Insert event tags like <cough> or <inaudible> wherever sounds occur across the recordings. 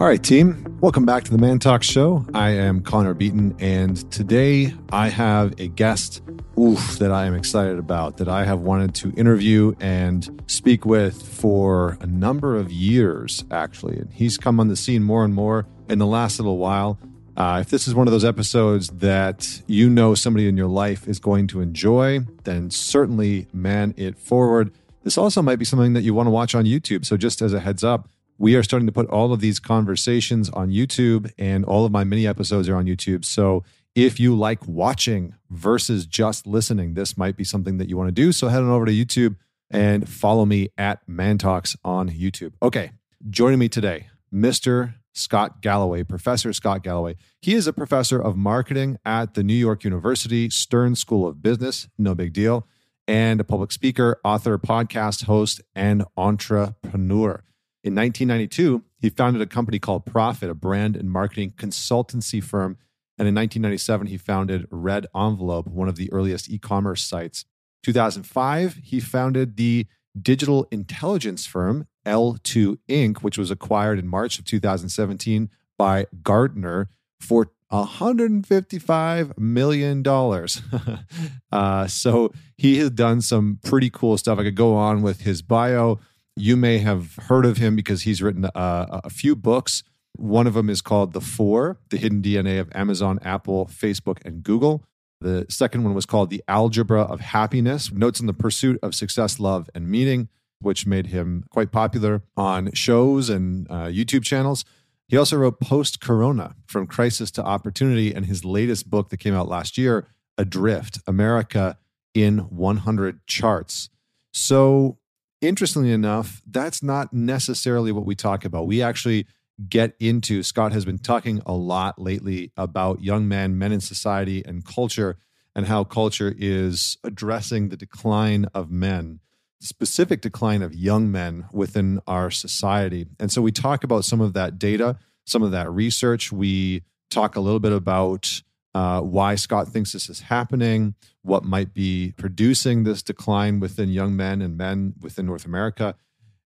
All right, team, welcome back to the Man Talk Show. I am Connor Beaton, and today I have a guest oof, that I am excited about, that I have wanted to interview and speak with for a number of years, actually. And he's come on the scene more and more in the last little while. Uh, if this is one of those episodes that you know somebody in your life is going to enjoy, then certainly man it forward. This also might be something that you want to watch on YouTube. So, just as a heads up, we are starting to put all of these conversations on YouTube, and all of my mini episodes are on YouTube. So, if you like watching versus just listening, this might be something that you want to do. So, head on over to YouTube and follow me at ManTalks on YouTube. Okay, joining me today, Mr. Scott Galloway, Professor Scott Galloway. He is a professor of marketing at the New York University Stern School of Business, no big deal, and a public speaker, author, podcast host, and entrepreneur. In 1992, he founded a company called Prophet, a brand and marketing consultancy firm. And in 1997, he founded Red Envelope, one of the earliest e commerce sites. 2005, he founded the digital intelligence firm L2 Inc., which was acquired in March of 2017 by Gartner for $155 million. <laughs> uh, so he has done some pretty cool stuff. I could go on with his bio. You may have heard of him because he's written uh, a few books. One of them is called The Four The Hidden DNA of Amazon, Apple, Facebook, and Google. The second one was called The Algebra of Happiness Notes on the Pursuit of Success, Love, and Meaning which made him quite popular on shows and uh, YouTube channels. He also wrote Post Corona From Crisis to Opportunity, and his latest book that came out last year, Adrift America in 100 Charts. So, interestingly enough, that's not necessarily what we talk about. We actually get into, Scott has been talking a lot lately about young men, men in society, and culture, and how culture is addressing the decline of men specific decline of young men within our society. And so we talk about some of that data, some of that research. We talk a little bit about uh, why Scott thinks this is happening, what might be producing this decline within young men and men within North America.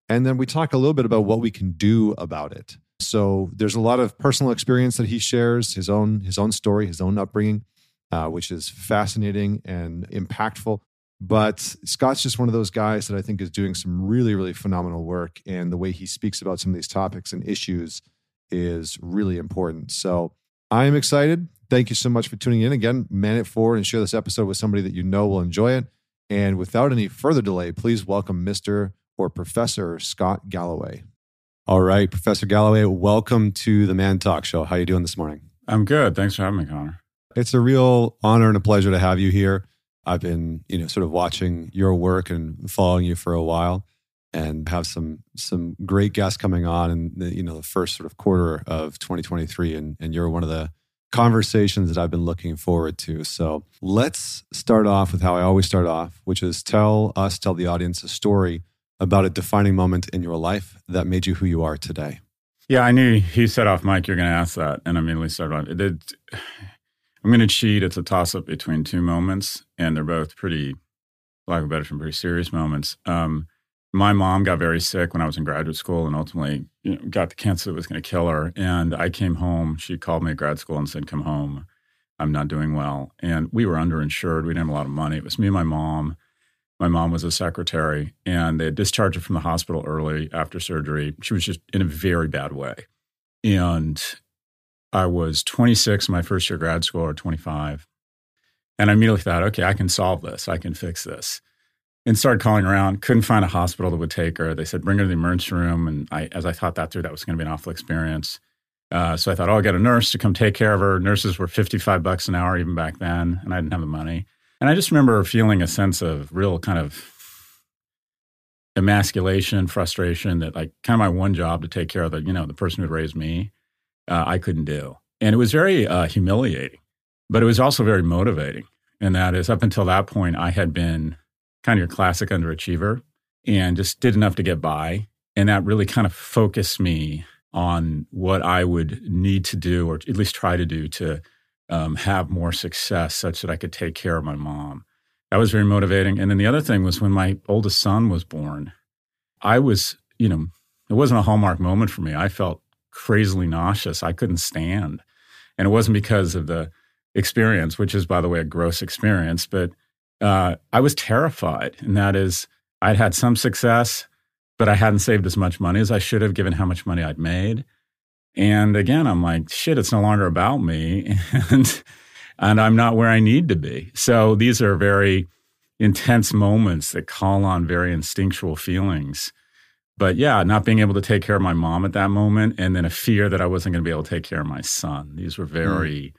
And then we talk a little bit about what we can do about it. So there's a lot of personal experience that he shares, his own his own story, his own upbringing, uh, which is fascinating and impactful. But Scott's just one of those guys that I think is doing some really, really phenomenal work. And the way he speaks about some of these topics and issues is really important. So I am excited. Thank you so much for tuning in. Again, man it forward and share this episode with somebody that you know will enjoy it. And without any further delay, please welcome Mr. or Professor Scott Galloway. All right, Professor Galloway, welcome to the Man Talk Show. How are you doing this morning? I'm good. Thanks for having me, Connor. It's a real honor and a pleasure to have you here. I've been, you know, sort of watching your work and following you for a while and have some some great guests coming on in the, you know, the first sort of quarter of 2023 and and you're one of the conversations that I've been looking forward to. So, let's start off with how I always start off, which is tell us tell the audience a story about a defining moment in your life that made you who you are today. Yeah, I knew he said off mic, you're going to ask that, and I immediately started on it. I'm going to cheat. It's a toss up between two moments, and they're both pretty, lack of a better term, pretty serious moments. Um, my mom got very sick when I was in graduate school and ultimately you know, got the cancer that was going to kill her. And I came home. She called me at grad school and said, Come home. I'm not doing well. And we were underinsured. We didn't have a lot of money. It was me and my mom. My mom was a secretary, and they discharged her from the hospital early after surgery. She was just in a very bad way. And I was 26 my first year grad school, or 25. And I immediately thought, okay, I can solve this. I can fix this. And started calling around. Couldn't find a hospital that would take her. They said, bring her to the emergency room. And I, as I thought that through, that was going to be an awful experience. Uh, so I thought, oh, I'll get a nurse to come take care of her. Nurses were 55 bucks an hour even back then, and I didn't have the money. And I just remember feeling a sense of real kind of emasculation, frustration that like kind of my one job to take care of the, you know, the person who raised me uh, I couldn't do. And it was very uh, humiliating, but it was also very motivating. And that is, up until that point, I had been kind of your classic underachiever and just did enough to get by. And that really kind of focused me on what I would need to do, or at least try to do, to um, have more success such that I could take care of my mom. That was very motivating. And then the other thing was when my oldest son was born, I was, you know, it wasn't a hallmark moment for me. I felt crazily nauseous. I couldn't stand. And it wasn't because of the experience, which is, by the way, a gross experience, but uh, I was terrified. And that is, I'd had some success, but I hadn't saved as much money as I should have given how much money I'd made. And again, I'm like, shit, it's no longer about me. <laughs> And, and I'm not where I need to be. So these are very intense moments that call on very instinctual feelings. But yeah, not being able to take care of my mom at that moment, and then a fear that I wasn't going to be able to take care of my son. These were hmm. very mm.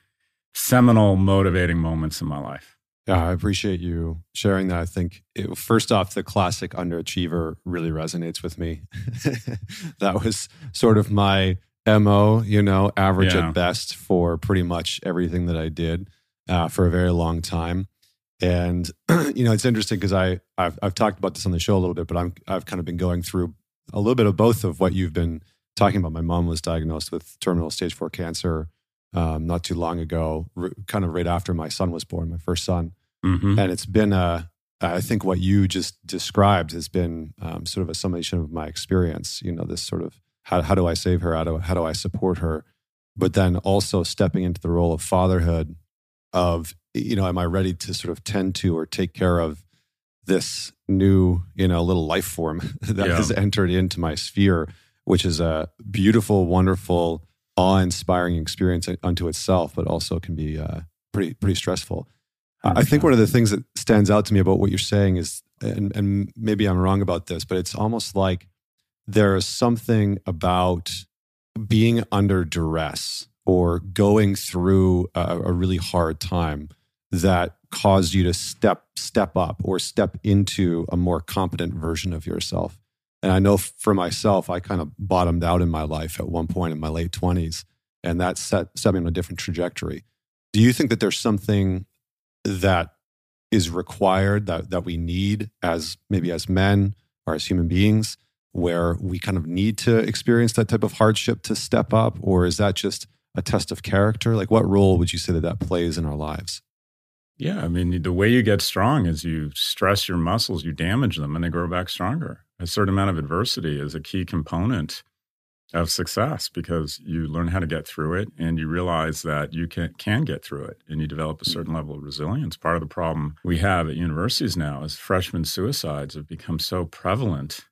seminal, motivating moments in my life. Yeah, I appreciate you sharing that. I think it, first off, the classic underachiever really resonates with me. <laughs> that was sort of my MO, you know, average yeah. at best for pretty much everything that I did uh, for a very long time. And <clears throat> you know, it's interesting because I I've, I've, talked about this on the show a little bit, but I'm I've kind of been going through a little bit of both of what you've been talking about. My mom was diagnosed with terminal stage four cancer um, not too long ago, kind of right after my son was born, my first son, mm-hmm. and it's been a I think what you just described has been um, sort of a summation of my experience. You know, this sort of how, how do I save her? How do, how do I support her? But then also stepping into the role of fatherhood of, you know, am I ready to sort of tend to or take care of this new, you know, little life form <laughs> that yeah. has entered into my sphere, which is a beautiful, wonderful, awe-inspiring experience unto itself, but also can be uh, pretty, pretty stressful. I think one of the things that stands out to me about what you're saying is, and, and maybe I'm wrong about this, but it's almost like there is something about being under duress or going through a, a, really hard time that caused you to step step up or step into a more competent version of yourself and i know for myself i kind of bottomed out in my life at one point in my late 20s and that set, set me on a different trajectory do you think that there's something that is required that, that we need as maybe as men or as human beings where we kind of need to experience that type of hardship to step up? Or is that just a test of character? Like, what role would you say that that plays in our lives? Yeah, I mean, the way you get strong is you stress your muscles, you damage them, and they grow back stronger. A certain amount of adversity is a key component of success because you learn how to get through it and you realize that you can, can get through it and you develop a certain level of resilience. Part of the problem we have at universities now is freshman suicides have become so prevalent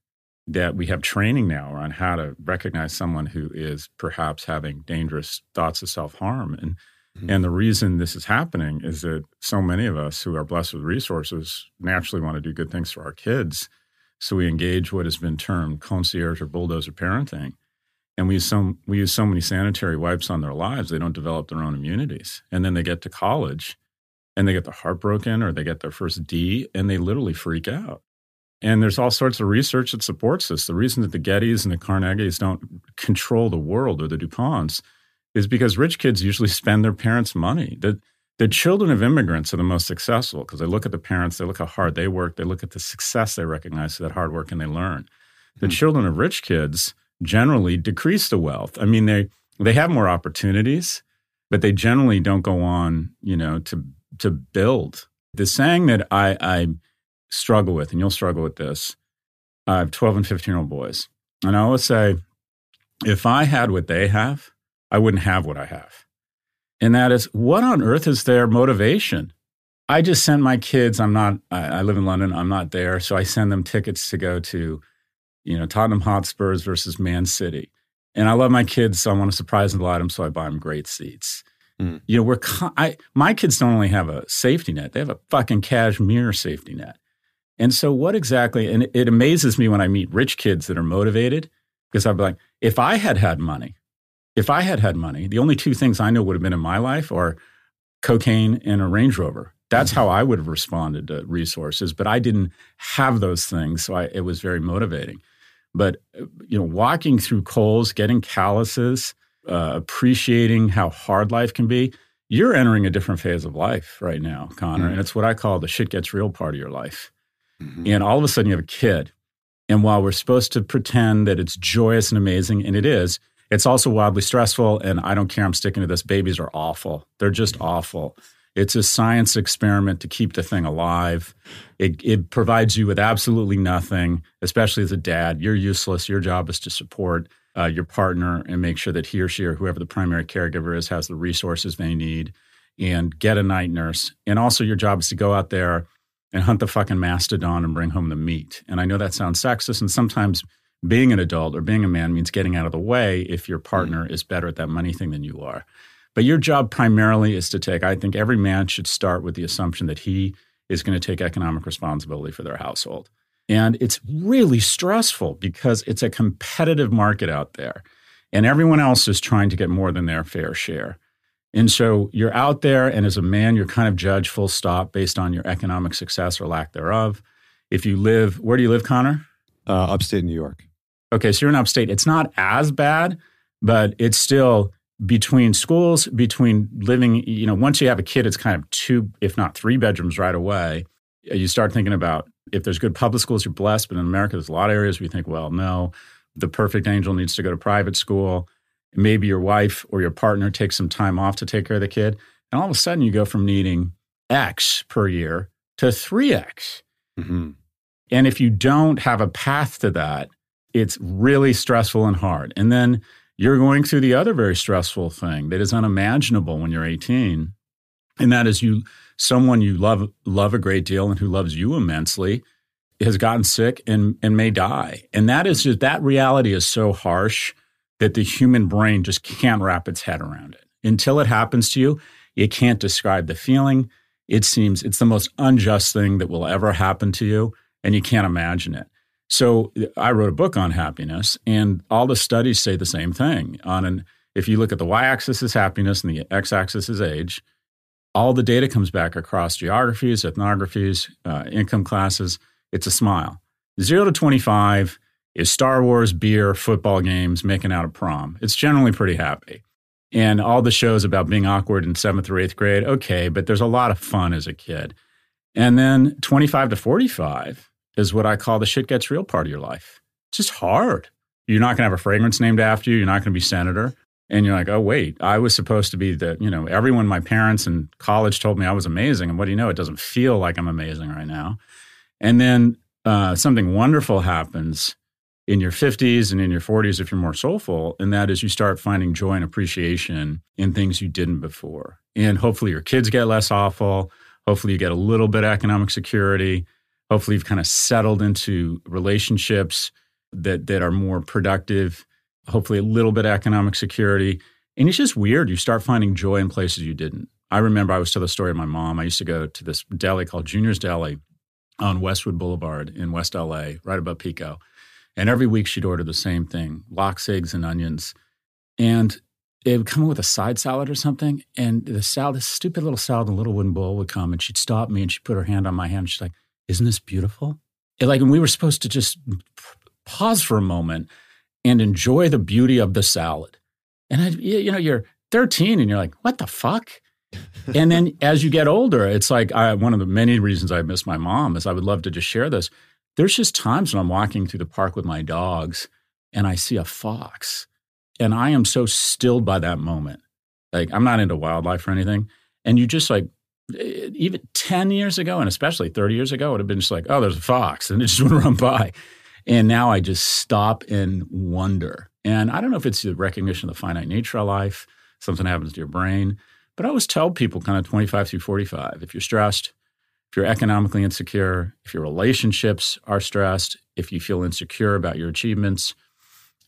that we have training now on how to recognize someone who is perhaps having dangerous thoughts of self harm. And mm-hmm. and the reason this is happening is that so many of us who are blessed with resources naturally want to do good things for our kids. So we engage what has been termed concierge or bulldozer parenting. And we use so we use so many sanitary wipes on their lives, they don't develop their own immunities. And then they get to college and they get their heart broken or they get their first D and they literally freak out. And there's all sorts of research that supports this. The reason that the Gettys and the Carnegies don't control the world or the DuPonts is because rich kids usually <laughs> spend their parents' money. The, the children of immigrants are the most successful because they look at the parents, they look how hard they work, they look at the success they recognize that hard work, and they learn. The hmm. children of rich kids generally decrease the wealth. I mean, they they have more opportunities, but they generally don't go on, you know, to to build. The saying that I I struggle with, and you'll struggle with this. I have 12 and 15 year old boys. And I always say, if I had what they have, I wouldn't have what I have. And that is, what on earth is their motivation? I just send my kids, I'm not, I, I live in London, I'm not there. So I send them tickets to go to, you know, Tottenham Hotspurs versus Man City. And I love my kids, so I want to surprise them a lot them, so I buy them great seats. Mm. You know, we're, I, my kids don't only have a safety net, they have a fucking cashmere safety net. And so, what exactly, and it amazes me when I meet rich kids that are motivated because I'm like, if I had had money, if I had had money, the only two things I know would have been in my life are cocaine and a Range Rover. That's how I would have responded to resources, but I didn't have those things, so I, it was very motivating. But you know, walking through coals, getting calluses, uh, appreciating how hard life can be, you're entering a different phase of life right now, Connor, mm-hmm. and it's what I call the shit gets real part of your life. Mm-hmm. And all of a sudden you have a kid. And while we're supposed to pretend that it's joyous and amazing, and it is, it's also wildly stressful. And I don't care, I'm sticking to this. Babies are awful. They're just awful. It's a science experiment to keep the thing alive. It, it provides you with absolutely nothing, especially as a dad. You're useless. Your job is to support uh, your partner and make sure that he or she or whoever the primary caregiver is has the resources they need and get a night nurse. And also, your job is to go out there and hunt the fucking mastodon and bring home the meat. And I know that sounds sexist, and sometimes being an adult or being a man means getting out of the way if your partner mm. is better at that money thing than you are. But your job primarily is to take, I think every man should start with the assumption that he is going to take economic responsibility for their household. And it's really stressful because it's a competitive market out there. And everyone else is trying to get more than their fair share. And so you're out there, and as a man, you're kind of judged full stop based on your economic success or lack thereof. If you live, where do you live, Connor? Uh, upstate New York. Okay, so you're in upstate. It's not as bad, but it's still between schools, between living, you know, once you have a kid, it's kind of two, if not three bedrooms right away. You start thinking about if there's good public schools, you're blessed. But in America, there's a lot of areas where you think, well, no, the perfect angel needs to go to private school. Maybe your wife or your partner takes some time off to take care of the kid. And all of a sudden, you go from needing X per year to 3X. Mm-hmm. And if you don't have a path to that, it's really stressful and hard. And then you're going through the other very stressful thing that is unimaginable when you're 18. And that is you someone you love love a great deal and who loves you immensely has gotten sick and and may die. And that is just that reality is so harsh that the human brain just can't wrap its head around it. Until it happens to you, it can't describe the feeling. It seems it's the most unjust thing that will ever happen to you and you can't imagine it. So I wrote a book on happiness, and all the studies say the same thing. On an if you look at the y-axis is happiness and the x-axis is age, all the data comes back across geographies, ethnographies, uh, income classes. It's a smile. Zero to twenty-five is Star Wars, beer, football games, making out at prom. It's generally pretty happy. And all the shows about being awkward in seventh or eighth grade, okay, but there's a lot of fun as a kid. And then 25 to 45 is what I call the shit gets real part of your life. It's just hard. You're not going to have a fragrance named after you. You're not going to be senator. And you're like, oh, wait, I was supposed to be the, you know, everyone, my parents and college told me I was amazing. And what do you know? It doesn't feel like I'm amazing right now. And then uh, something wonderful happens in your 50s and in your 40s if you're more soulful. And that is you start finding joy and appreciation in things you didn't before. And hopefully your kids get less awful. Hopefully you get a little bit of economic security hopefully you've kind of settled into relationships that that are more productive hopefully a little bit of economic security. And it's just weird you start finding joy in places you didn't. I remember i was telling the story of my mom. I used to go to this deli called junior's deli on westwood boulevard in west la right above pico. And every week she'd order the same thing lox eggs and onions. And it would come with a side salad or something and the salad this stupid little salad in a little wooden bowl would come and she'd stop me and she'd put her hand on my hand and she's like isn't this beautiful? It, like, and we were supposed to just pause for a moment and enjoy the beauty of the salad. And I, you know, you're 13 and you're like, what the fuck? <laughs> and then as you get older, it's like I, one of the many reasons I miss my mom is I would love to just share this. There's just times when I'm walking through the park with my dogs and I see a fox, and I am so stilled by that moment. Like I'm not into wildlife or anything, and you just like Uh, even 10 years ago and especially 30 years ago, it would have been just like, oh, there's a fox, and it <laughs> just would run by. And now I just stop and wonder. And I don't know if it's the recognition of the finite nature of life, something happens to your brain, but I always tell people kind of 25 through 45 if you're stressed, if you're economically insecure, if your relationships are stressed, if you feel insecure about your achievements,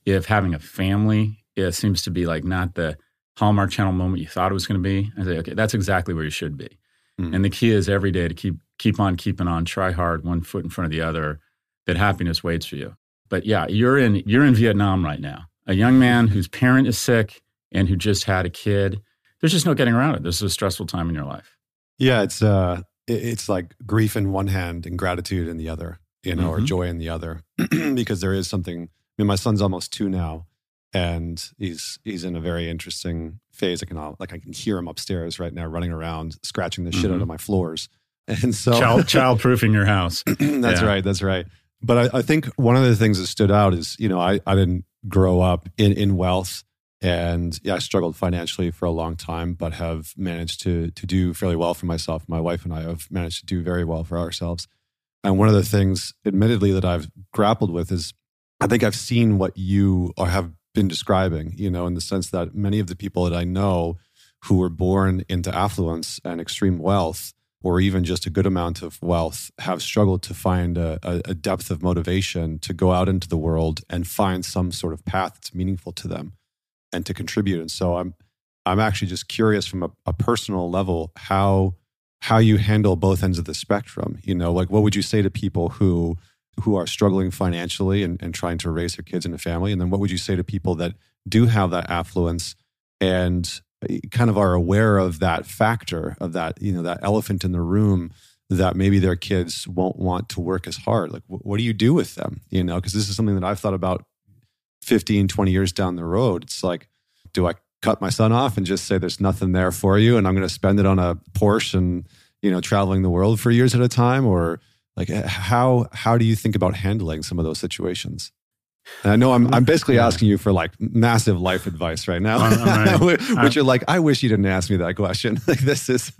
if having a family it seems to be like not the Hallmark Channel moment you thought it was going to be, I say, okay, that's exactly where you should be. Mm. And the key is every day to keep keep on keeping on, try hard, one foot in front of the other, that happiness waits for you. But yeah, you're in you're in Vietnam right now. A young man whose parent is sick and who just had a kid. There's just no getting around it. This is a stressful time in your life. Yeah, it's uh it's like grief in one hand and gratitude in the other, you know, mm-hmm. or joy in the other. <clears throat> because there is something I mean, my son's almost two now and he's he's in a very interesting phase. I can like I can hear him upstairs right now, running around, scratching the mm-hmm. shit out of mm-hmm. my floors. <laughs> And so, child, <laughs> child proofing your house. <clears throat> that's yeah. right. That's right. But I, I, think one of the things that stood out is, you know, I, I didn't grow up in, in wealth And yeah, I struggled financially for a long time, but have managed to to do fairly well for myself. My wife and I have managed to do very well for ourselves. And one of the things, admittedly, that I've grappled with is I think I've seen what you have been describing, you know, in the sense that many of the people that I know who were born into affluence and extreme wealth, or even just a good amount of wealth, have struggled to find a, a depth of motivation to go out into the world and find some sort of path that's meaningful to them and to contribute. And so I'm I'm actually just curious from a, a personal level how how you handle both ends of the spectrum. You know, like what would you say to people who who are struggling financially and, and trying to raise their kids in a family? And then what would you say to people that do have that affluence and eh, kind of are aware of that factor of that, you know, that elephant in the room that maybe their kids won't want to work as hard? Like, what, what do you do with them? You know, because this is something that I've thought about 15, 20 years down the road. It's like, do I cut my son off and just say there's nothing there for you and I'm going to spend it on a Porsche and you know traveling the world for years at a time or like how how do you think about handling some of those situations? And I know I'm I'm basically yeah. asking you for like massive life advice right now, <laughs> which you're like I wish you didn't ask me that question. <laughs> like this is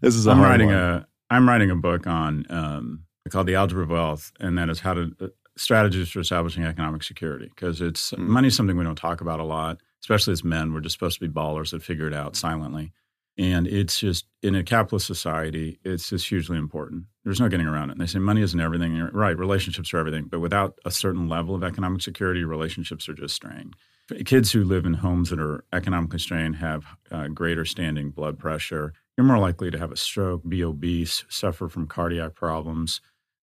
this is I'm writing one. a I'm writing a book on um, called The Algebra of Wealth, and that is how to uh, strategies for establishing economic security because it's mm. money is something we don't talk about a lot especially as men. We're just supposed to be ballers that figure it out silently. And it's just in a capitalist society, it's just hugely important. There's no getting around it. And they say money isn't everything. You're right, relationships are everything. But without a certain level of economic security, relationships are just strained. Kids who live in homes that are economically strained have uh, greater standing blood pressure. You're more likely to have a stroke, be obese, suffer from cardiac problems,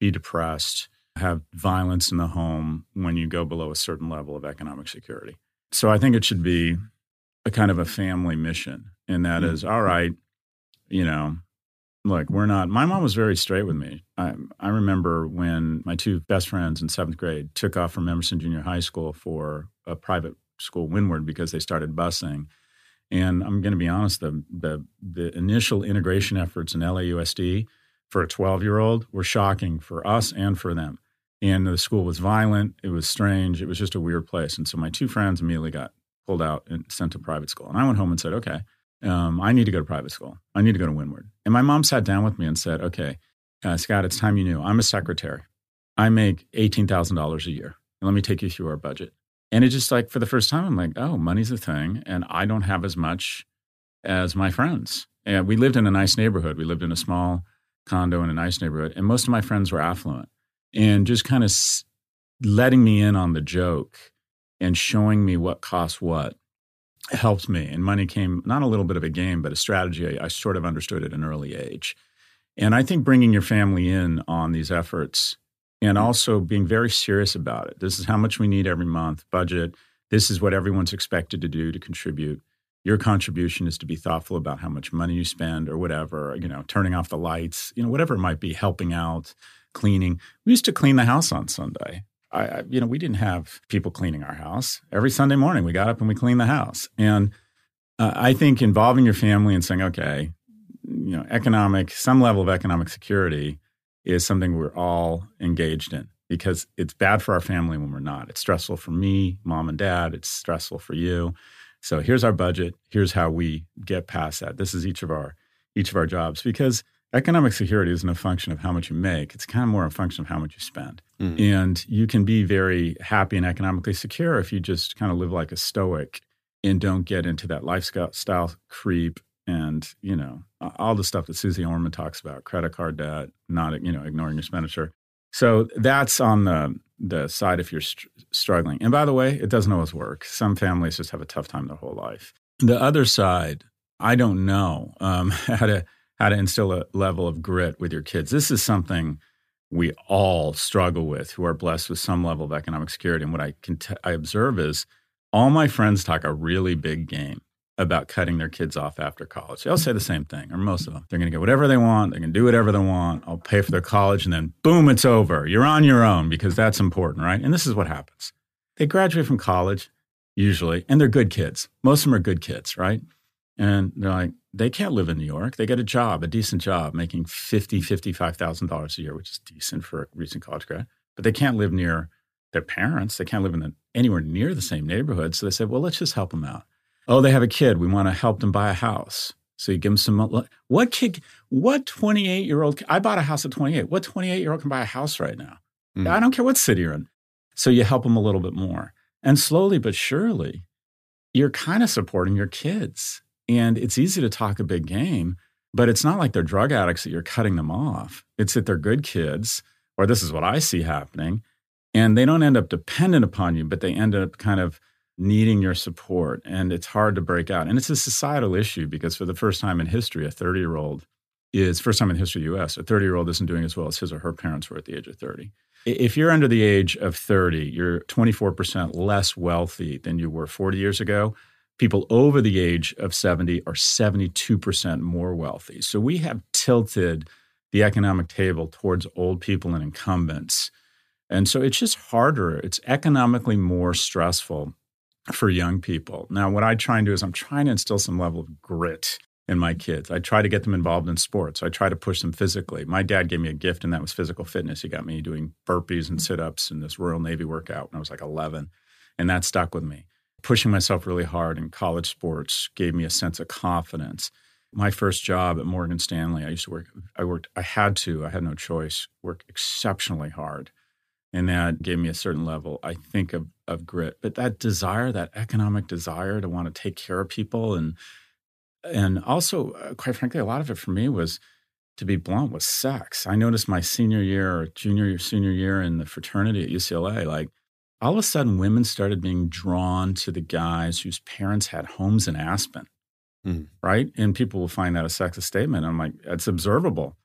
be depressed, have violence in the home when you go below a certain level of economic security. So I think it should be a kind of a family mission. And that mm-hmm. is, all right, you know, look, we're not, my mom was very straight with me. I, I remember when my two best friends in seventh grade took off from Emerson Junior High School for a private school, Windward, because they started busing. And I'm going to be honest, the, the, the initial integration efforts in LAUSD for a 12 year old were shocking for us and for them and the school was violent. It was strange. It was just a weird place. And so my two friends immediately got pulled out and sent to private school. And I went home and said, okay, um, I need to go to private school. I need to go to Windward. And my mom sat down with me and said, okay, uh, Scott, it's time you knew. I'm a secretary. I make $18,000 a year. And let me take you through our budget. And it just like, for the first time, I'm like, oh, money's a thing. And I don't have as much as my friends. And we lived in a nice neighborhood. We lived in a small condo in a nice neighborhood. And most of my friends were affluent and just kind of letting me in on the joke and showing me what costs what helped me. And money came not a little bit of a game, but a strategy. I, I sort of understood at an early age. And I think bringing your family in on these efforts and also being very serious about it. This is how much we need every month, budget. This is what everyone's expected to do to contribute. Your contribution is to be thoughtful about how much money you spend or whatever, you know, turning off the lights, you know, whatever it might be, helping out, cleaning. We used to clean the house on Sunday. I, you know, we didn't have people cleaning our house. Every Sunday morning, we got up and we cleaned the house. And uh, I think involving your family and saying, okay, you know, economic, some level of economic security is something we're all engaged in because it's bad for our family when we're not. It's stressful for me, mom and dad. It's stressful for you. So here's our budget. Here's how we get past that. This is each of our each of our jobs because economic security isn't a function of how much you make. It's kind of more a function of how much you spend. Mm. And you can be very happy and economically secure if you just kind of live like a stoic and don't get into that lifestyle creep and, you know, all the stuff that Suze Orman talks about, credit card debt, not, you know, ignoring your expenditure. So that's on the the side if you're str- struggling. And by the way, it doesn't always work. Some families just have a tough time their whole life. The other side, I don't know um, <laughs> how to how to instill a level of grit with your kids. This is something we all struggle with who are blessed with some level of economic security. And what I can t- I observe is all my friends talk a really big game about cutting their kids off after college. They'll say the same thing, or most of them. They're going to get whatever they want. They can do whatever they want. I'll pay for their college, and then boom, it's over. You're on your own because that's important, right? And this is what happens. They graduate from college, usually, and they're good kids. Most of them are good kids, right? And they're like, they can't live in New York. They get a job, a decent job, making fifty, fifty-five thousand dollars a year, which is decent for a recent college grad. But they can't live near their parents. They can't live in the, anywhere near the same neighborhood. So they said, well, let's just help them out. Oh, they have a kid. We want to help them buy a house. So you give them some. What kid? What 28 year old? I bought a house at 28. What 28 year old can buy a house right now? Mm. I don't care what city you're in. So you help them a little bit more. And slowly but surely, you're kind of supporting your kids. And it's easy to talk a big game, but it's not like they're drug addicts that you're cutting them off. It's that they're good kids, or this is what I see happening. And they don't end up dependent upon you, but they end up kind of needing your support. And it's hard to break out. And it's a societal issue because for the first time in history, a 30 year old is, first time in history of the US, a 30 year old isn't doing as well as his or her parents were at the age of 30. If you're under the age of 30, you're 24% less wealthy than you were 40 years ago. People over the age of 70 are 72% more wealthy. So we have tilted the economic table towards old people and incumbents. And so it's just harder. It's economically more stressful for young people. Now, what I try and do is I'm trying to instill some level of grit in my kids. I try to get them involved in sports. I try to push them physically. My dad gave me a gift, and that was physical fitness. He got me doing burpees and sit ups in this Royal Navy workout when I was like 11. And that stuck with me. Pushing myself really hard in college sports gave me a sense of confidence. My first job at Morgan Stanley, I used to work, I worked, I had to, I had no choice, work exceptionally hard. And that gave me a certain level, I think, of, of grit. But that desire, that economic desire to want to take care of people and and also, uh, quite frankly, a lot of it for me was, to be blunt, was sex. I noticed my senior year or junior year, senior year in the fraternity at UCLA, like all of a sudden women started being drawn to the guys whose parents had homes in Aspen, mm. right? And people will find that a sexist statement. I'm like, it's observable.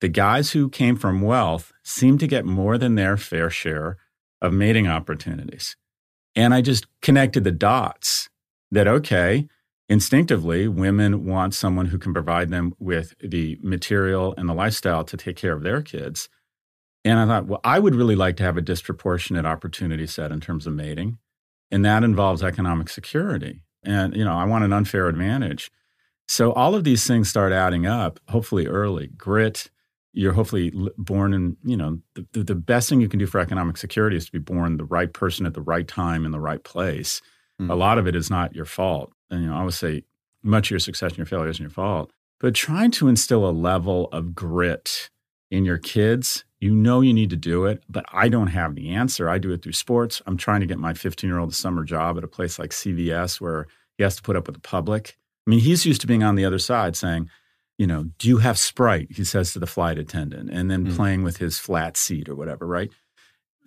The guys who came from wealth seem to get more than their fair share of mating opportunities. And I just connected the dots that, okay, instinctively, women want someone who can provide them with the material and the lifestyle to take care of their kids. And I thought, well, I would really like to have a disproportionate opportunity set in terms of mating. And that involves economic security. And, you know, I want an unfair advantage. So all of these things start adding up, hopefully early. Grit, you're hopefully born in, you know, the, the best thing you can do for economic security is to be born the right person at the right time in the right place. Mm. A lot of it is not your fault and, you know, I always say much of your success and your failure isn't your fault. But trying to instill a level of grit in your kids, you know you need to do it, but I don't have the answer. I do it through sports. I'm trying to get my 15 year old a summer job at a place like CVS where he has to put up with the public. I mean, he's used to being on the other side saying, you know, do you have Sprite? He says to the flight attendant, and then mm. playing with his flat seat or whatever, right?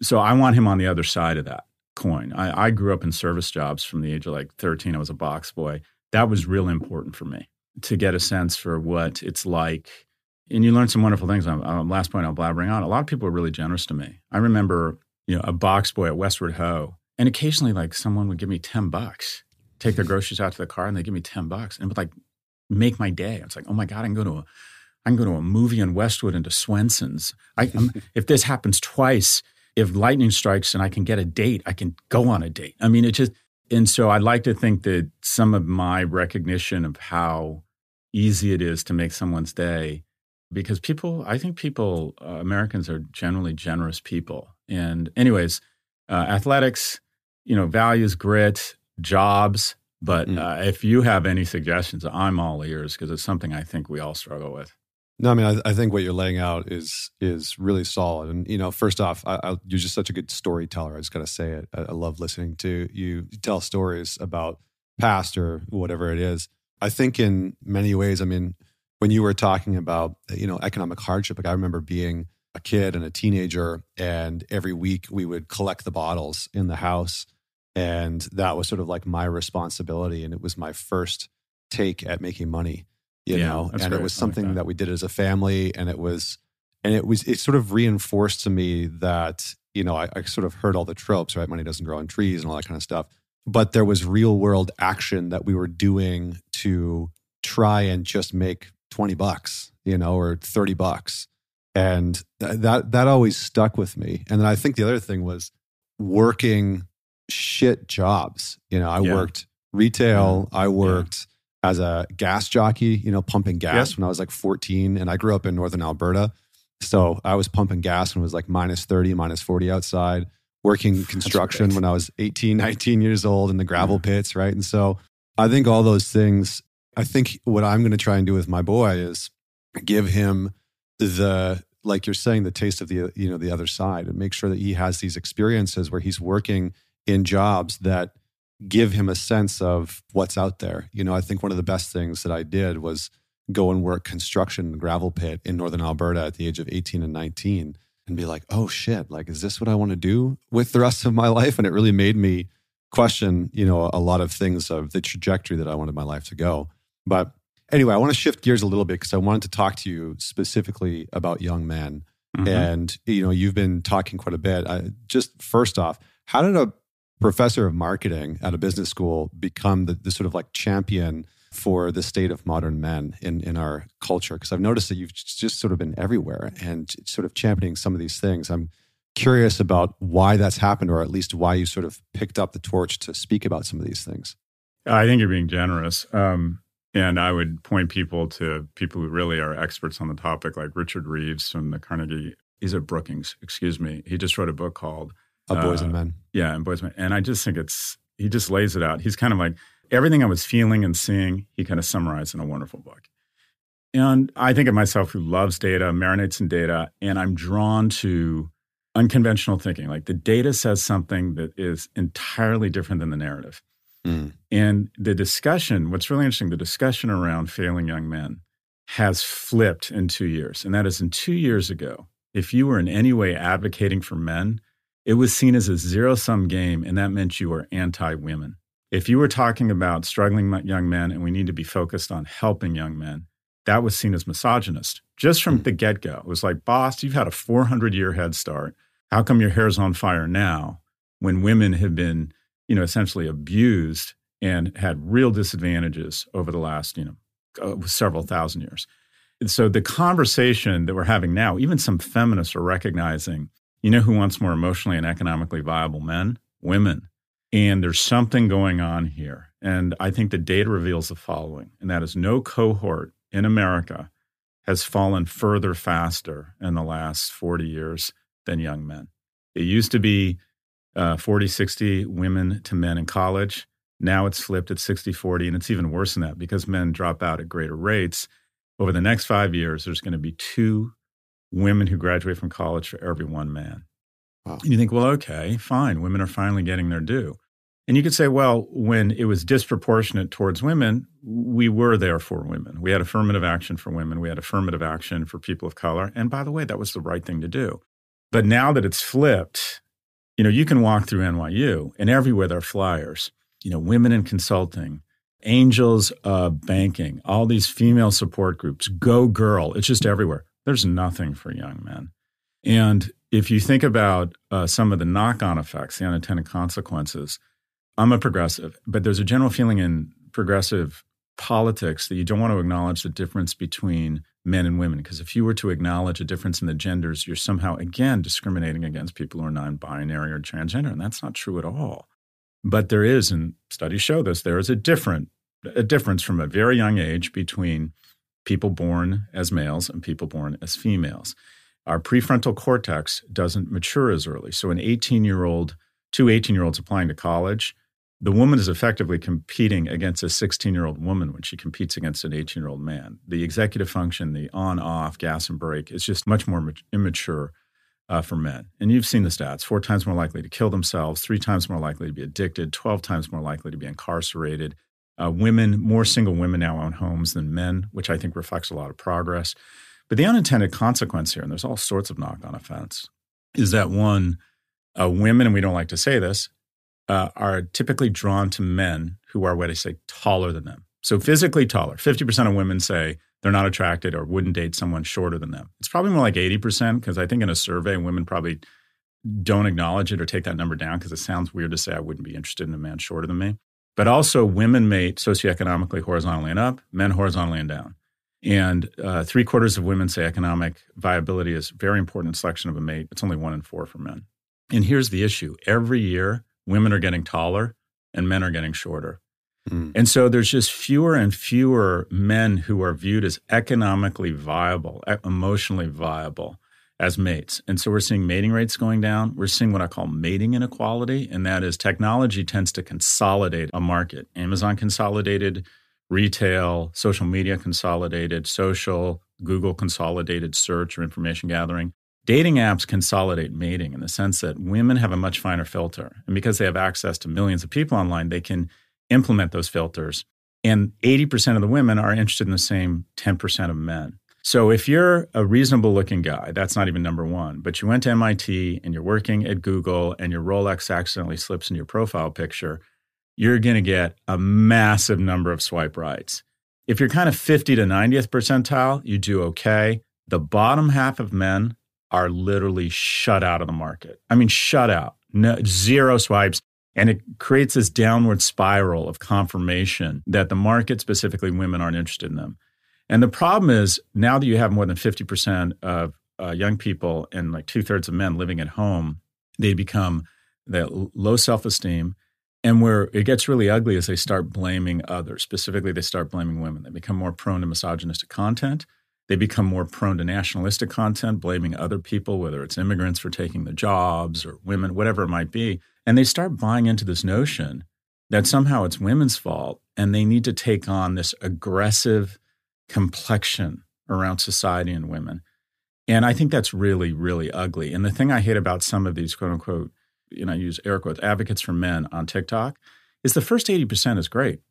So I want him on the other side of that coin. I, I grew up in service jobs from the age of like 13. I was a box boy. That was real important for me to get a sense for what it's like. And you learn some wonderful things. Um, last point I'll blabbering on. A lot of people were really generous to me. I remember, you know, a box boy at Westward Ho, and occasionally like someone would give me 10 bucks, take their groceries out to the car and they give me 10 bucks and it would like make my day. It's like, oh my God, I can go to a, I can go to a movie in Westwood into Swenson's. I, <laughs> if this happens twice, if lightning strikes and I can get a date, I can go on a date. I mean, it just, and so I'd like to think that some of my recognition of how easy it is to make someone's day, because people, I think people, uh, Americans are generally generous people. And, anyways, uh, athletics, you know, values, grit, jobs. But mm. uh, if you have any suggestions, I'm all ears because it's something I think we all struggle with. No, I mean, I, I, think what you're laying out is is really solid. And you know, first off, I, I, you're just such a good storyteller. I just got to say it. I, I, love listening to you tell stories about past or whatever it is. I think in many ways, I mean, when you were talking about you know economic hardship, like I remember being a kid and a teenager, and every week we would collect the bottles in the house, and that was sort of like my responsibility, and it was my first take at making money you yeah, know and great. it was something like that. that. we did as a family and it was and it was it sort of reinforced to me that you know I, I, sort of heard all the tropes right money doesn't grow on trees and all that kind of stuff but there was real world action that we were doing to try and just make 20 bucks you know or 30 bucks and th- that that always stuck with me and then i think the other thing was working shit jobs you know i yeah. worked retail i worked as a gas jockey, you know, pumping gas yep. when I was like 14. And I grew up in northern Alberta. So I was pumping gas when it was like minus 30, minus 40 outside, working <laughs> construction when I was 18, 19 years old in the gravel pits, right? And so I think all those things, I think what I'm going to try and do with my boy is give him the like you're saying the taste of the you know the other side and make sure that he has these experiences where he's working in jobs that give him a sense of what's out there. You know, I think one of the best things that I did was go and work construction gravel pit in northern Alberta at the age of 18 and 19 and be like, "Oh shit, like is this what I want to do with the rest of my life?" And it really made me question, you know, a lot of things of the trajectory that I wanted my life to go. But anyway, I want to shift gears a little bit because I wanted to talk to you specifically about young men. Mm-hmm. And you know, you've been talking quite a bit. I, just first off, how did a professor of marketing at a business school become the, the sort of like champion for the state of modern men in, in our culture? Because I've noticed that you've just sort of been everywhere and sort of championing some of these things. I'm curious about why that's happened, or at least why you sort of picked up the torch to speak about some of these things. I think you're being generous. Um, and I would point people to people who really are experts on the topic, like Richard Reeves from the Carnegie. He's at Brookings, excuse me. He just wrote a book called of Boys uh, and Men. Yeah, and Boys and Men. And I just think it's, he just lays it out. He's kind of like everything I was feeling and seeing, he kind of summarized in a wonderful book. And I think of myself who loves data, marinates in data, and I'm drawn to unconventional thinking. Like the data says something that is entirely different than the narrative. Mm. And the discussion, what's really interesting, the discussion around failing young men has flipped in two years. And that is in two years ago, if you were in any way advocating for men, it was seen as a zero sum game, and that meant you were anti women. If you were talking about struggling young men and we need to be focused on helping young men, that was seen as misogynist just from mm. the get go. It was like, boss, you've had a 400 year head start. How come your hair's on fire now when women have been, you know, essentially abused and had real disadvantages over the last, you know, uh, several thousand years? And so the conversation that we're having now, even some feminists are recognizing you know who wants more emotionally and economically viable men? Women. And there's something going on here. And I think the data reveals the following, and that is no cohort in America has fallen further faster in the last 40 years than young men. It used to be uh, 40, 60 women to men in college. Now it's flipped at 60, 40, and it's even worse than that because men drop out at greater rates. Over the next five years, there's going to be two women who graduate from college for every one man. Wow. And you think, well, okay, fine. Women are finally getting their due. And you could say, well, when it was disproportionate towards women, we were there for women. We had affirmative action for women. We had affirmative action for people of color. And by the way, that was the right thing to do. But now that it's flipped, you know, you can walk through NYU and everywhere there are flyers, you know, women in consulting, angels uh, banking, all these female support groups, go girl. It's just everywhere there's nothing for young men. And if you think about uh, some of the knock on effects, the unintended consequences, I'm a progressive, but there's a general feeling in progressive politics that you don't want to acknowledge the difference between men and women. Because if you were to acknowledge a difference in the genders, you're somehow, again, discriminating against people who are non binary or transgender. And that's not true at all. But there is, and studies show this, there is a different a difference from a very young age between people born as males and people born as females. Our prefrontal cortex doesn't mature as early. So, an 18 year old, two 18 year olds applying to college, the woman is effectively competing against a 16 year old woman when she competes against an 18 year old man. The executive function, the on off, gas and brake, is just much more immature uh, for men. And you've seen the stats four times more likely to kill themselves, three times more likely to be addicted, 12 times more likely to be incarcerated, uh, women, more single women now own homes than men, which I think reflects a lot of progress. But the unintended consequence here, and there's all sorts of knock on effects, is that one, uh, women, and we don't like to say this, uh, are typically drawn to men who are what I say taller than them. So physically taller. 50% of women say they're not attracted or wouldn't date someone shorter than them. It's probably more like 80% because I think in a survey, women probably don't acknowledge it or take that number down because it sounds weird to say I wouldn't be interested in a man shorter than me. But also, women mate socioeconomically horizontally and up, men horizontally and down. And uh, three quarters of women say economic viability is very important in selection of a mate. It's only one in four for men. And here's the issue every year, women are getting taller and men are getting shorter. Mm. And so there's just fewer and fewer men who are viewed as economically viable, emotionally viable. as mates. And so we're seeing mating rates going down. We're seeing what I call mating inequality, and that is technology tends to consolidate a market. Amazon consolidated retail, social media consolidated, social, Google consolidated search or information gathering. Dating apps consolidate mating in the sense that women have a much finer filter. And because they have access to millions of people online, they can implement those filters. And 80% of the women are interested in the same 10% of men. So if you're a reasonable looking guy, that's not even number one, but you went to MIT and you're working at Google and your Rolex accidentally slips in your profile picture, you're going to get a massive number of swipe rights. If you're kind of 50 to 90th percentile, you do okay. The bottom half of men are literally shut out of the market. I mean, shut out, no, zero swipes. And it creates this downward spiral of confirmation that the market, specifically women, aren't interested in them. And the problem is now that you have more than 50% of uh, young people and like two thirds of men living at home, they become that low self esteem. And where it gets really ugly is they start blaming others. Specifically, they start blaming women. They become more prone to misogynistic content. They become more prone to nationalistic content, blaming other people, whether it's immigrants for taking the jobs or women, whatever it might be. And they start buying into this notion that somehow it's women's fault and they need to take on this aggressive, complexion around society and women. And I think that's really, really ugly. And the thing I hate about some of these quote unquote, you know, I use air quotes, advocates for men on TikTok is the first 80% is great.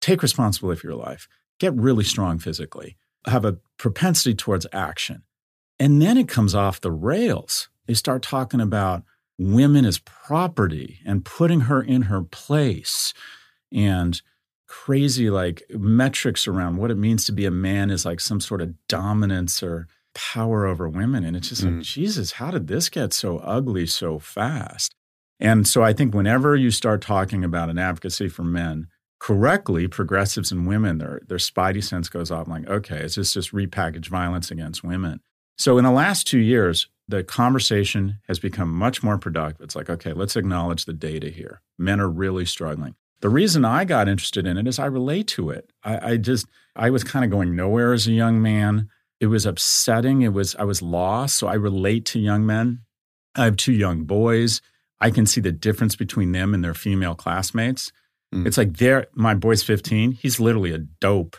Take responsibility for your life, get really strong physically, have a propensity towards action. And then it comes off the rails. They start talking about women as property and putting her in her place and crazy like metrics around what it means to be a man is like some sort of dominance or power over women. And it's just mm. like, Jesus, how did this get so ugly so fast? And so I think whenever you start talking about an advocacy for men, correctly, progressives and women, their their spidey sense goes off like, okay, is this just repackaged violence against women? So in the last two years, the conversation has become much more productive. It's like, okay, let's acknowledge the data here. Men are really struggling. The reason I got interested in it is I relate to it. I, I just I was kind of going nowhere as a young man. It was upsetting. It was I was lost. So I relate to young men. I have two young boys. I can see the difference between them and their female classmates. Mm. It's like they're my boy's 15. He's literally a dope.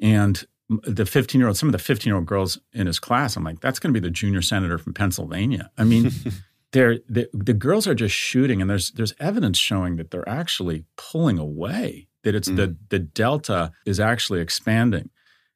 And the 15 year old, some of the 15 year old girls in his class, I'm like, that's going to be the junior senator from Pennsylvania. I mean, <laughs> they're the, the girls are just shooting, and there's there's evidence showing that they're actually pulling away. That it's mm. the the delta is actually expanding,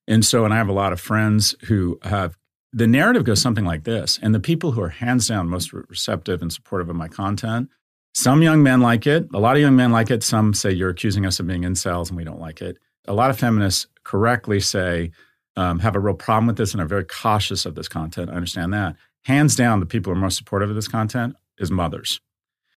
and so and I have a lot of friends who have the narrative goes something like this, and the people who are hands down most receptive and supportive of my content. Some young men like it. A lot of young men like it. Some say you're accusing us of being incels, and we don't like it. A lot of feminists correctly say um, have a real problem with this and are very cautious of this content. I understand that hands down, the people who are most supportive of this content is mothers.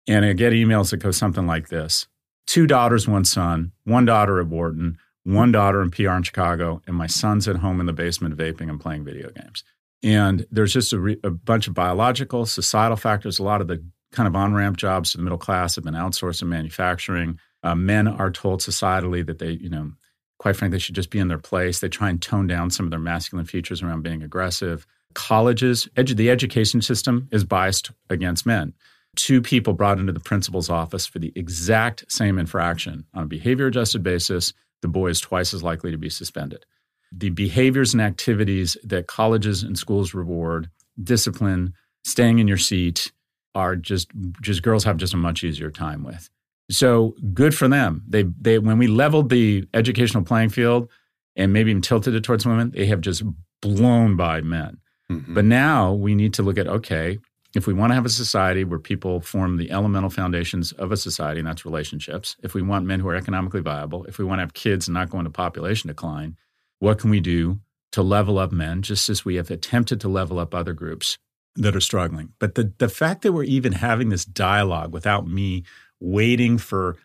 And I get emails that go something like this two daughters, one son, one daughter at Wharton, one daughter in PR in Chicago, and my son's at home in the basement vaping and playing video games. And there's just a, re- a bunch of biological, societal factors. A lot of the kind of on ramp jobs to the middle class have been outsourced in manufacturing. Uh, men are told societally that they, you know, quite frankly, should just be in their place. They try and tone down some of their masculine features around being aggressive colleges, edu- the education system is biased against men. Two people brought into the principal's office for the exact same infraction on a behavior adjusted basis, the boy is twice as likely to be suspended. The behaviors and activities that colleges and schools reward, discipline, staying in your seat, are just just girls have just a much easier time with. So good for them. They they when we leveled the educational playing field and maybe even tilted it towards women, they have just blown by men. Mm-hmm. But now we need to look at okay, if we want to have a society where people form the elemental foundations of a society, and that's relationships, if we want men who are economically viable, if we want to have kids and not go into population decline, what can we do to level up men, just as we have attempted to level up other groups that are struggling? But the, the fact that we're even having this dialogue without me waiting for,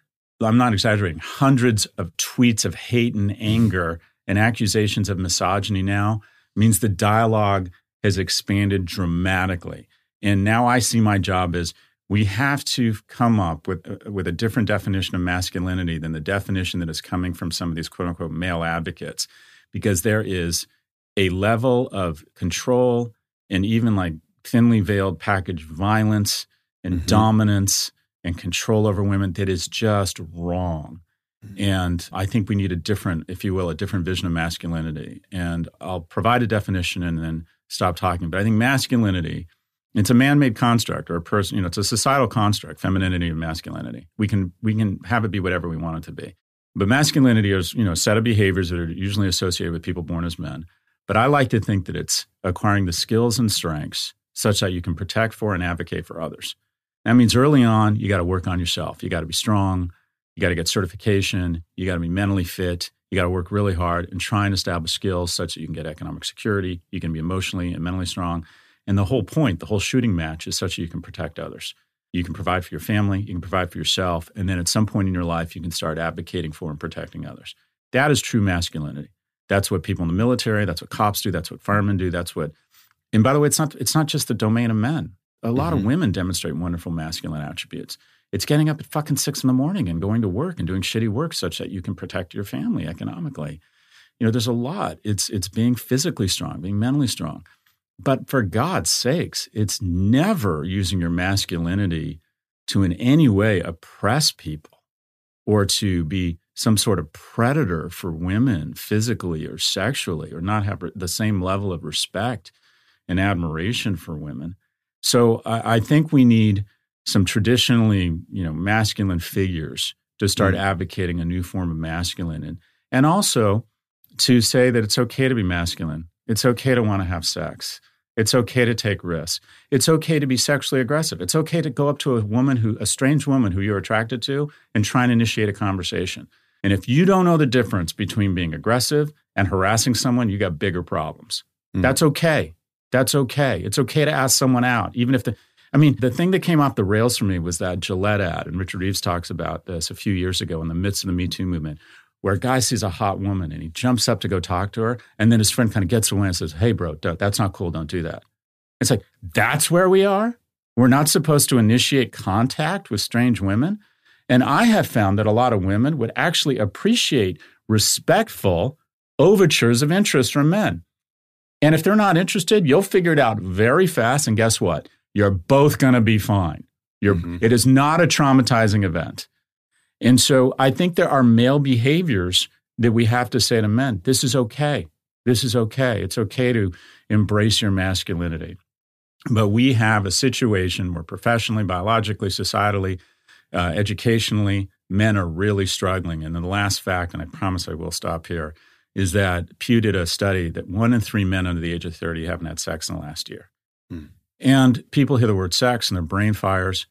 I'm not exaggerating, hundreds of tweets of hate and anger and accusations of misogyny now means the dialogue has expanded dramatically. And now I see my job as we have to come up with, uh, with a different definition of masculinity than the definition that is coming from some of these quote unquote male advocates, because there is a level of control and even like thinly veiled packaged violence and mm-hmm. dominance and control over women that is just wrong. Mm-hmm. And I think we need a different, if you will, a different vision of masculinity. And I'll provide a definition and then stop talking. But I think masculinity, it's a man-made construct or a person, you know, it's a societal construct, femininity and masculinity. We can we can have it be whatever we want it to be. But masculinity is, you know, a set of behaviors that are usually associated with people born as men. But I like to think that it's acquiring the skills and strengths such that you can protect for and advocate for others. That means early on, you got to work on yourself. You got to be strong. You got to get certification. You got to be mentally fit. You got to work really hard and try and establish skills such that you can get economic security. You can be emotionally and mentally strong. And the whole point, the whole shooting match is such that you can protect others. You can provide for your family, you can provide for yourself, and then at some point in your life, you can start advocating for and protecting others. That is true masculinity. That's what people in the military, that's what cops do, that's what firemen do, that's what and by the way, it's not it's not just the domain of men. A lot mm-hmm. of women demonstrate wonderful masculine attributes. It's getting up at fucking six in the morning and going to work and doing shitty work such that you can protect your family economically. You know, there's a lot. It's it's being physically strong, being mentally strong. But for God's sakes, it's never using your masculinity to in any way oppress people or to be some sort of predator for women physically or sexually or not have the same level of respect and admiration for women. So I, I think we need some traditionally, you know, masculine figures to start mm-hmm. advocating a new form of masculine and and also to say that it's okay to be masculine. It's okay to want to have sex. It's okay to take risks. It's okay to be sexually aggressive. It's okay to go up to a woman who, a strange woman who you're attracted to, and try and initiate a conversation. And if you don't know the difference between being aggressive and harassing someone, you got bigger problems. Mm. That's okay. That's okay. It's okay to ask someone out, even if the I mean, the thing that came off the rails for me was that Gillette ad, and Richard Reeves talks about this a few years ago in the midst of the Me Too movement, where a guy sees a hot woman and he jumps up to go talk to her, and then his friend kind of gets away and says, "Hey, bro, that's not cool. Don't do that." It's like that's where we are. We're not supposed to initiate contact with strange women, and I have found that a lot of women would actually appreciate respectful overtures of interest from men. And if they're not interested, you'll figure it out very fast. And guess what? You're both going to be fine. Mm-hmm. It is not a traumatizing event. And so I think there are male behaviors that we have to say to men this is okay. This is okay. It's okay to embrace your masculinity. But we have a situation where professionally, biologically, societally, uh, educationally, men are really struggling. And then the last fact, and I promise I will stop here, is that Pew did a study that one in three men under the age of 30 haven't had sex in the last year. Hmm. And people hear the word sex and their brain fires.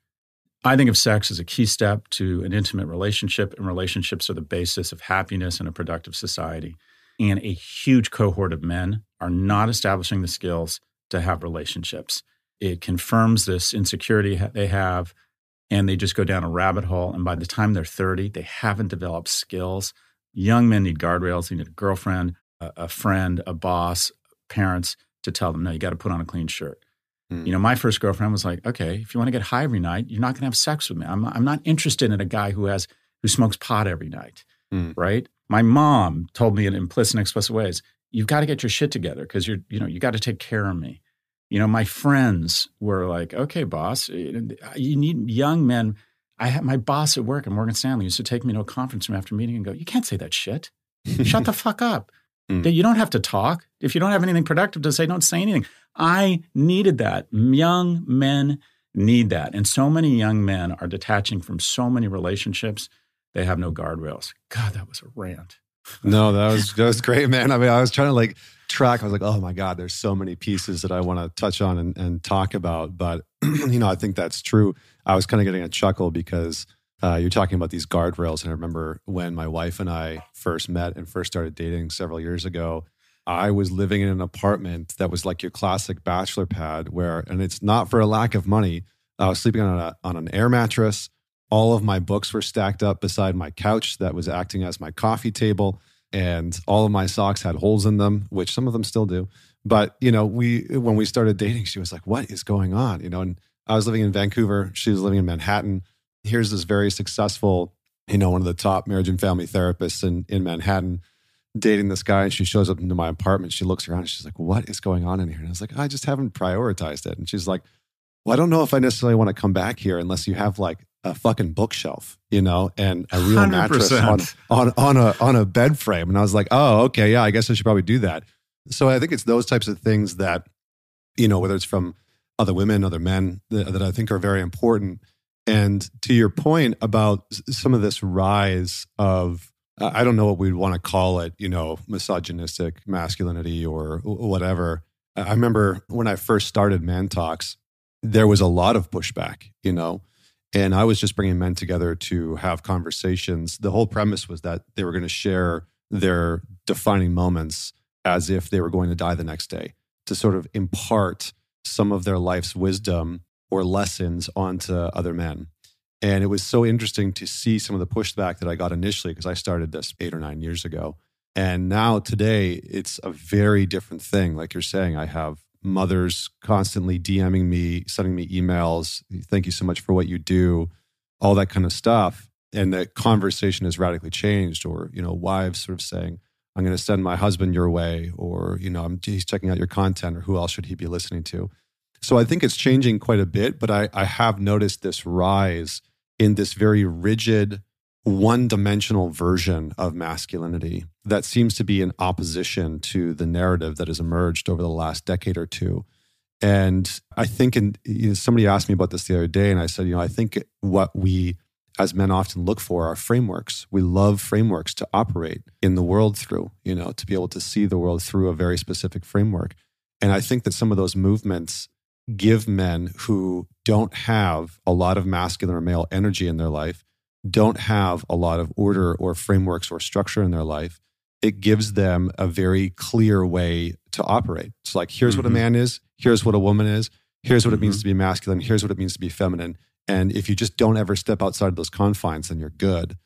I think of sex as a key step to an intimate relationship, and relationships are the basis of happiness in a productive society. And a huge cohort of men are not establishing the skills to have relationships. It confirms this insecurity they have, and they just go down a rabbit hole. And by the time they're 30, they haven't developed skills Young men need guardrails. They need a girlfriend, a, a friend, a boss, parents to tell them, no, you got to put on a clean shirt. Mm. You know, my first girlfriend was like, okay, if you want to get high every night, you're not going to have sex with me. I'm, I'm not interested in a guy who has who smokes pot every night, mm. right? My mom told me in implicit and explicit ways, you've got to get your shit together because you're, you know, you got to take care of me. You know, my friends were like, okay, boss, you need young men I had my boss at work at Morgan Stanley used to take me to a conference room after meeting and go, "You can't say that shit. Shut the fuck up. <laughs> Mm. You don't have to talk. If you don't have anything productive to say, don't say anything." I needed that. Young men need that, and so many young men are detaching from so many relationships. They have no guardrails. God, that was a rant. no, that was that was great, man. I mean, I was trying to like track. I was like, oh my god, there's so many pieces that I want to touch on and, and talk about. But <clears throat> you know, I think that's true. I was kind of getting a chuckle because uh, you're talking about these guardrails. And I remember when my wife and I first met and first started dating several years ago, I was living in an apartment that was like your classic bachelor pad where, and it's not for a lack of money. I was sleeping on, a, on an air mattress. All of my books were stacked up beside my couch that was acting as my coffee table. And all of my socks had holes in them, which some of them still do. But, you know, we, when we started dating, she was like, what is going on? You know, and I was living in Vancouver. She was living in Manhattan. Here's this very successful, you know, one of the top marriage and family therapists in, in Manhattan. dating this guy and she shows up into my apartment. She looks around and she's like, What is going on in here? And I was like, I just haven't prioritized it. And she's like, Well, I don't know if I necessarily want to come back here unless you have like a fucking bookshelf, you know, and a real 100%. mattress on, on, on a on a bed frame. And I was like, Oh, okay, yeah, I guess I should probably do that. So I think it's those types of things that, you know, whether it's from other women, other men, that, that I think are very important. And to your point about some of this rise of I don't know what we'd want to call it, you know, misogynistic masculinity or whatever. I remember when I first started ManTalks, there was a lot of pushback, you know, and I was just bringing men together to have conversations. The whole premise was that they were going to share their defining moments as if they were going to die the next day to sort of impart some of their life's wisdom or lessons onto other men. And it was so interesting to see some of the pushback that I got initially because I started this eight or nine years ago. And now today, it's a very different thing. Like you're saying, I have mothers constantly DMing me, sending me emails. Thank you so much for what you do, all that kind of stuff. And the conversation has radically changed. Or, you know, wives sort of saying, I'm going to send my husband your way, or, you know, I'm, he's checking out your content, or who else should he be listening to? So I think it's changing quite a bit, but I, I have noticed this rise in this very rigid, one dimensional version of masculinity that seems to be in opposition to the narrative that has emerged over the last decade or two. And I think, in, you know, somebody asked me about this the other day, and I said, you know, I think what we as men often look for are frameworks. We love frameworks to operate in the world through, you know, to be able to see the world through a very specific framework. And I think that some of those movements give men who don't have a lot of masculine or male energy in their life, don't have a lot of order or frameworks or structure in their life, it gives them a very clear way to operate. It's like, here's mm-hmm. what a mm-hmm. man is, here's what a woman is, here's what mm-hmm. it means mm-hmm. to be masculine, here's what it means to be feminine. And if you just don't ever step outside of those confines, then you're good.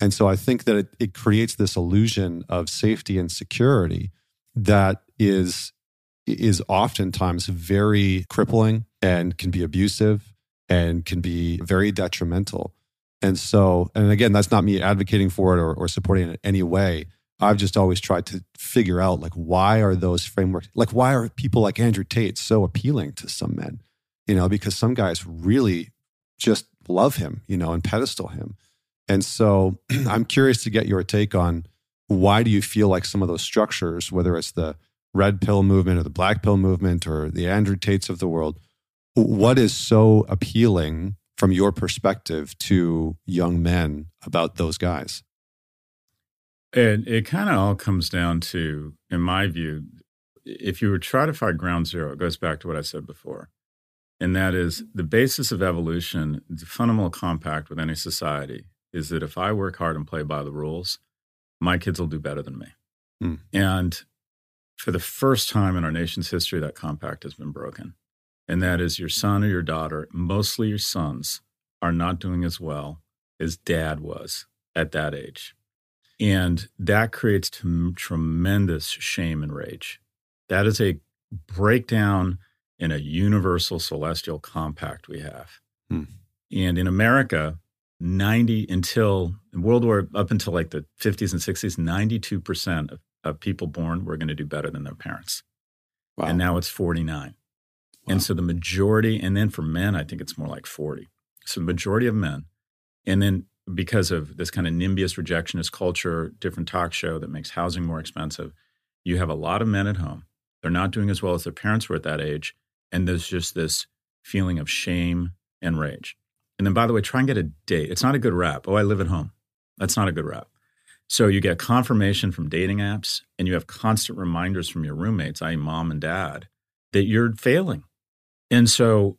And so I think that it, it creates this illusion of safety and security that is is oftentimes very crippling and can be abusive and can be very detrimental. And so, and again, that's not me advocating for it or, or supporting it in any way. I've just always tried to figure out like why are those frameworks like why are people like Andrew Tate so appealing to some men? You know, because some guys really just love him, you know, and pedestal him. And so <clears throat> I'm curious to get your take on why do you feel like some of those structures, whether it's the red pill movement or the black pill movement or the Andrew Tates of the world. What is so appealing from your perspective to young men about those guys? And it kind of all comes down to, in my view, if you were try to find ground zero, it goes back to what I said before. And that is the basis of evolution, the fundamental compact with any society is that if I work hard and play by the rules, my kids will do better than me. Mm. And for the first time in our nation's history, that compact has been broken. And that is your son or your daughter, mostly your sons, are not doing as well as dad was at that age. And that creates t- tremendous shame and rage. That is a breakdown in a universal celestial compact we have. Hmm. And in America, 90 until World War up until like the 50s and 60s, 92% of of people born were going to do better than their parents. Wow. And now it's 49. Wow. And so the majority, and then for men, I think it's more like 40. So the majority of men, and then because of this kind of NIMBYist rejectionist culture, different talk show that makes housing more expensive, you have a lot of men at home. They're not doing as well as their parents were at that age. And there's just this feeling of shame and rage. And then, by the way, try and get a date. It's not a good rap. Oh, I live at home. That's not a good rap. So you get confirmation from dating apps and you have constant reminders from your roommates, i.e., mom and dad, that you're failing. And so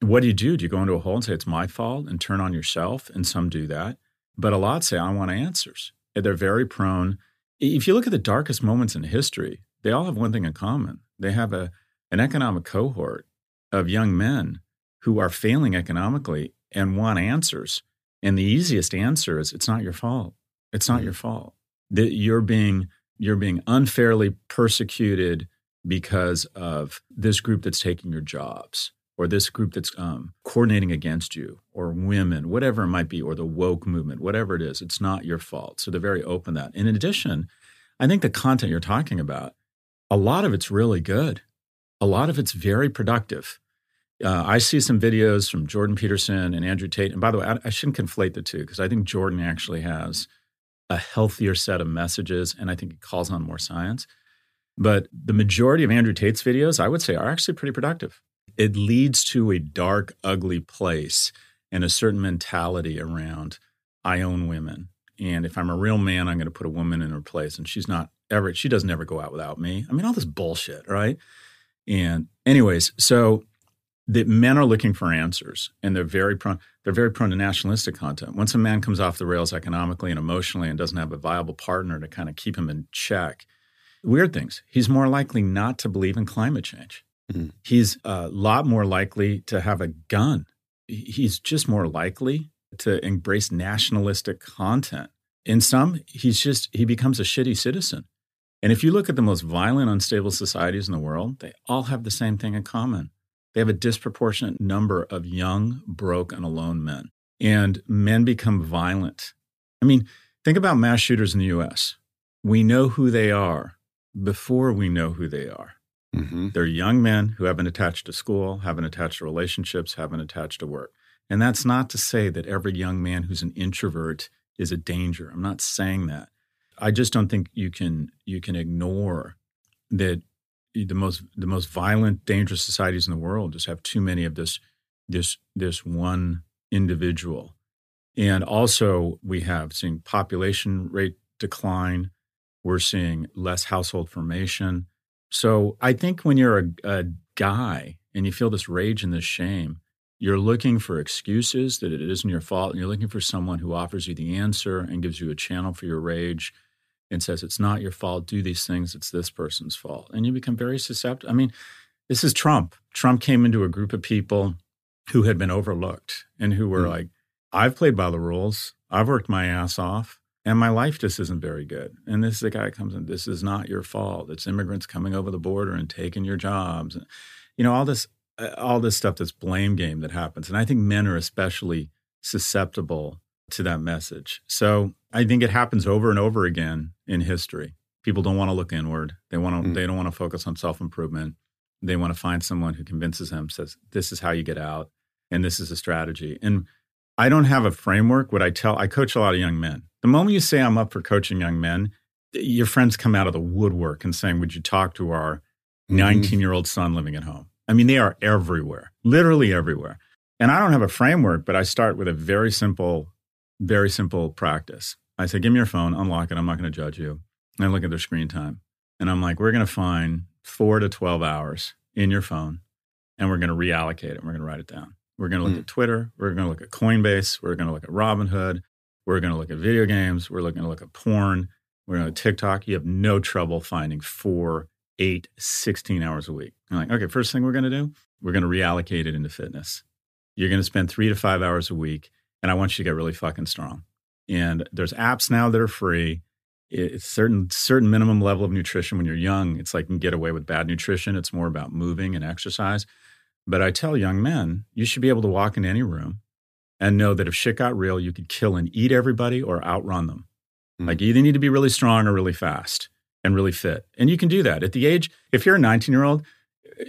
what do you do? Do you go into a hole and say, it's my fault and turn on yourself? And some do that. But a lot say, I want answers. They're very prone. If you look at the darkest moments in history, they all have one thing in common. They have a, an economic cohort of young men who are failing economically and want answers. And the easiest answer is, it's not your fault. It's not your fault. That you're being you're being unfairly persecuted because of this group that's taking your jobs or this group that's um, coordinating against you or women whatever it might be or the woke movement whatever it is it's not your fault so they're very open that in addition I think the content you're talking about, a lot of it's really good. A lot of it's very productive. Uh, I see some videos from Jordan Peterson and Andrew Tate. And by the way, I, I shouldn't conflate the two because I think Jordan actually has a healthier set of messages and I think it calls on more science. But the majority of Andrew Tate's videos, I would say, are actually pretty productive. It leads to a dark, ugly place and a certain mentality around I own women. And if I'm a real man, I'm going to put a woman in her place. And she's not ever, she doesn't ever go out without me. I mean, all this bullshit, right? And, anyways, so the men are looking for answers and they're very prone they're very prone to nationalistic content. Once a man comes off the rails economically and emotionally and doesn't have a viable partner to kind of keep him in check weird things. He's more likely not to believe in climate change. Mm-hmm. he's a lot more likely to have a gun. He's just more likely to embrace nationalistic content. In some he's just he becomes a shitty citizen and if you look at the most violent unstable societies in the world they all have the same thing in common they have a disproportionate number of young, broke, and alone men. And men become violent. I mean, think about mass shooters in the US. We know who they are before we know who they are. Mm-hmm. They're young men who haven't attached to school, haven't attached to relationships, haven't attached to work. And that's not to say that every young man who's an introvert is a danger. I'm not saying that. I just don't think you can you can ignore that the most the most violent, dangerous societies in the world just have too many of this this this one individual. And also, we have seeing population rate decline. We're seeing less household formation. So I think when you're a, a guy and you feel this rage and this shame, you're looking for excuses that it isn't your fault, and you're looking for someone who offers you the answer and gives you a channel for your rage and says it's not your fault. Do these things. It's this person's fault. And you become very susceptible i mean this is trump. Trump came into a group of people who had been overlooked and who were mm. like i've played by the rules. I've worked my ass off and my life just isn't very good. And this is the guy comes in this is not your fault. It's immigrants coming over the border and taking your jobs. And you know all this uh, all this stuff this blame game that happens. And i think men are especially susceptible to that message so I think it happens over and over again in history. People don't want to look inward. They want to. Mm. They don't want to focus on self improvement. They want to find someone who convinces them, says, "This is how you get out, and this is a strategy." And I don't have a framework. What I tell, I coach a lot of young men. The moment you say I'm up for coaching young men, your friends come out of the woodwork and saying, "Would you talk to our 19 mm-hmm. year old son living at home?" I mean, they are everywhere, literally everywhere. And I don't have a framework, but I start with a very simple, very simple practice. I said, give me your phone, unlock it. I'm not going to judge you. And I look at their screen time. And I'm like, we're going to find four to 12 hours in your phone and we're going to reallocate it. And we're going to write it down. We're going to look mm. at Twitter. We're going to look at Coinbase. We're going to look at Robinhood. We're going to look at video games. We're looking to look at porn. We're going to TikTok. You have no trouble finding four, eight, 16 hours a week. I'm like, okay, first thing we're going to do, we're going to reallocate it into fitness. You're going to spend three to five hours a week. And I want you to get really fucking strong. And there's apps now that are free. It's certain certain minimum level of nutrition when you're young. It's like you can get away with bad nutrition. It's more about moving and exercise. But I tell young men, you should be able to walk into any room and know that if shit got real, you could kill and eat everybody or outrun them. Mm-hmm. Like you either need to be really strong or really fast and really fit. And you can do that. At the age, if you're a 19 year old,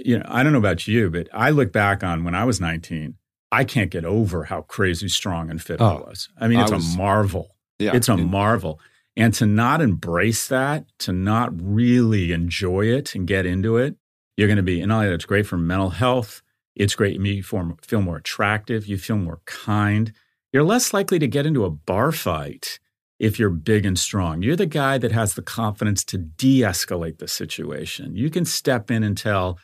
you know, I don't know about you, but I look back on when I was 19 I can't get over how crazy strong and fit oh, I was. I mean, it's I was, a marvel. Yeah, it's a and, marvel. And to not embrace that, to not really enjoy it and get into it, you're going to be, and not only that, it's great for mental health. It's great. You feel more attractive. You feel more kind. You're less likely to get into a bar fight if you're big and strong. You're the guy that has the confidence to de escalate the situation. You can step in and tell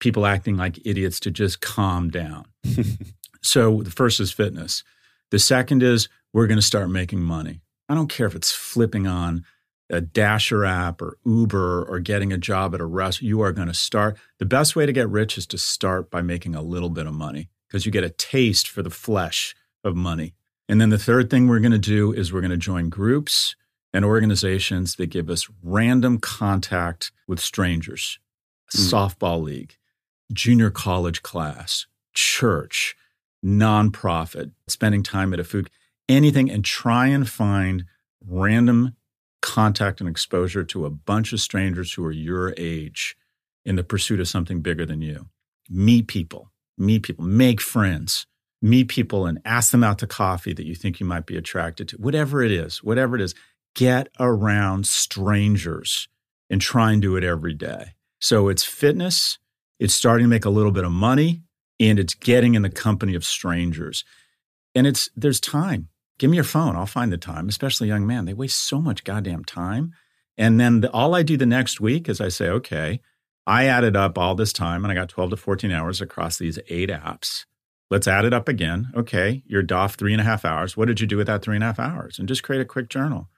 people acting like idiots to just calm down. <laughs> So the first is fitness. The second is we're going to start making money. I don't care if it's flipping on a Dasher app or Uber or getting a job at a restaurant. You are going to start. The best way to get rich is to start by making a little bit of money because you get a taste for the flesh of money. And then the third thing we're going to do is we're going to join groups and organizations that give us random contact with strangers, mm. softball league, junior college class, church, nonprofit, spending time at a food, anything, and try and find random contact and exposure to a bunch of strangers who are your age in the pursuit of something bigger than you. Meet people, meet people, make friends, meet people and ask them out to coffee that you think you might be attracted to. Whatever it is, whatever it is, get around strangers and try and do it every day. So it's fitness, it's starting to make a little bit of money, and it's getting in the company of strangers. And it's there's time. Give me your phone. I'll find the time, especially young man. They waste so much goddamn time. And then the, all I do the next week is I say, okay, I added up all this time and I got 12 to 14 hours across these eight apps. Let's add it up again. Okay, you're doff three and a half hours. What did you do with that three and a half hours? And just create a quick journal.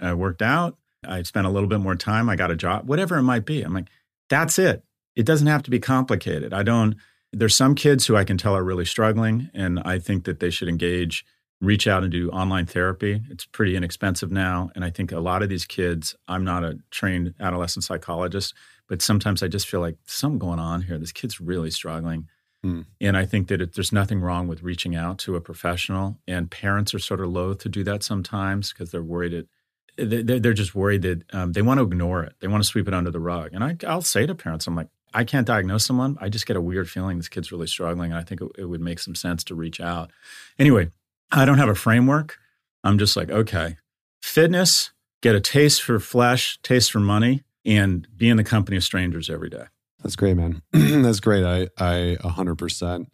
I worked out. I spent a little bit more time. I got a job, whatever it might be. I'm like, that's it. It doesn't have to be complicated. I don't, there's some kids who I can tell are really struggling, and I think that they should engage, reach out and do online therapy. It's pretty inexpensive now. And I think a lot of these kids, I'm not a trained adolescent psychologist, but sometimes I just feel like something going on here. This kid's really struggling. Hmm. And I think that it, there's nothing wrong with reaching out to a professional. And parents are sort of loath to do that sometimes because they're worried it. They're just worried that um, they want to ignore it. They want to sweep it under the rug. And I, I'll say to parents, I'm like, I can't diagnose someone. I just get a weird feeling this kid's really struggling. And I think it, it would make some sense to reach out. Anyway, I don't have a framework. I'm just like, okay, fitness, get a taste for flesh, taste for money, and be in the company of strangers every day. That's great, man. <clears throat> That's great. I I 100%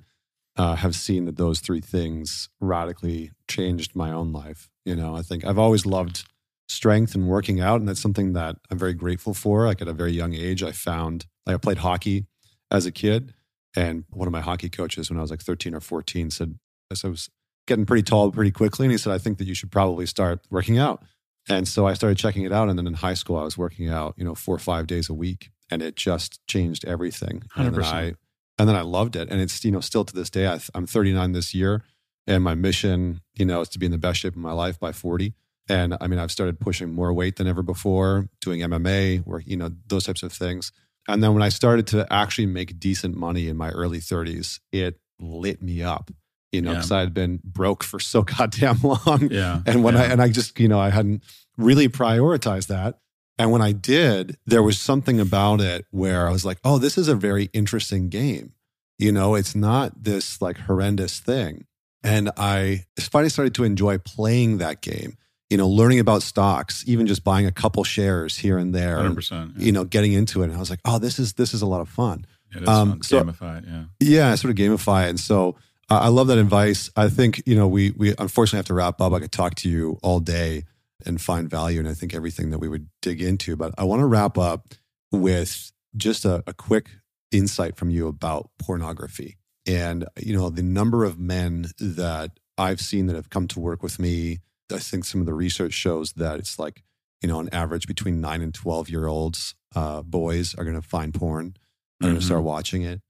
uh, have seen that those three things radically changed my own life. You know, I think I've always loved strength and working out, and that's something that I'm very grateful for. Like at a very young age, I found like I played hockey as a kid, and one of my hockey coaches when I was like 13 or 14 said, I was getting pretty tall pretty quickly, and he said, I think that you should probably start working out. And so I started checking it out, and then in high school, I was working out, you know, four or five days a week and it just changed everything. 100%. And then I and then I loved it, and it's you know still to this day. I, I'm 39 this year, and my mission, you know, is to be in the best shape of my life by 40. And I mean, I've started pushing more weight than ever before, doing MMA, work, you know, those types of things. And then when I started to actually make decent money in my early 30s, it lit me up you know, because yeah. I had been broke for so <laughs> goddamn long. Yeah. And when yeah. I and I just, you know, I hadn't really prioritized that. And when I did, there was something about it where I was like, oh, this is a very interesting game. You know, it's not this like horrendous thing. And I finally started to enjoy playing that game, you know, learning about stocks, even just buying a couple shares here and there. 100%. Yeah. You know, getting into it. And I was like, oh, this is, this is a lot of fun. It is um, fun. So, gamify it, yeah. Yeah, sort of gamify it. And so uh, I love that advice. I think, you know, we, we unfortunately have to wrap up. I could talk to you all day and find value and I think everything that we would dig into. But I want to wrap up with just a, a quick insight from you about pornography. And, you know, the number of men that I've seen that have come to work with me, I think some of the research shows that it's like, you know, on average between nine and 12 year olds, uh, boys are going to find porn, are mm-hmm. going to start watching it.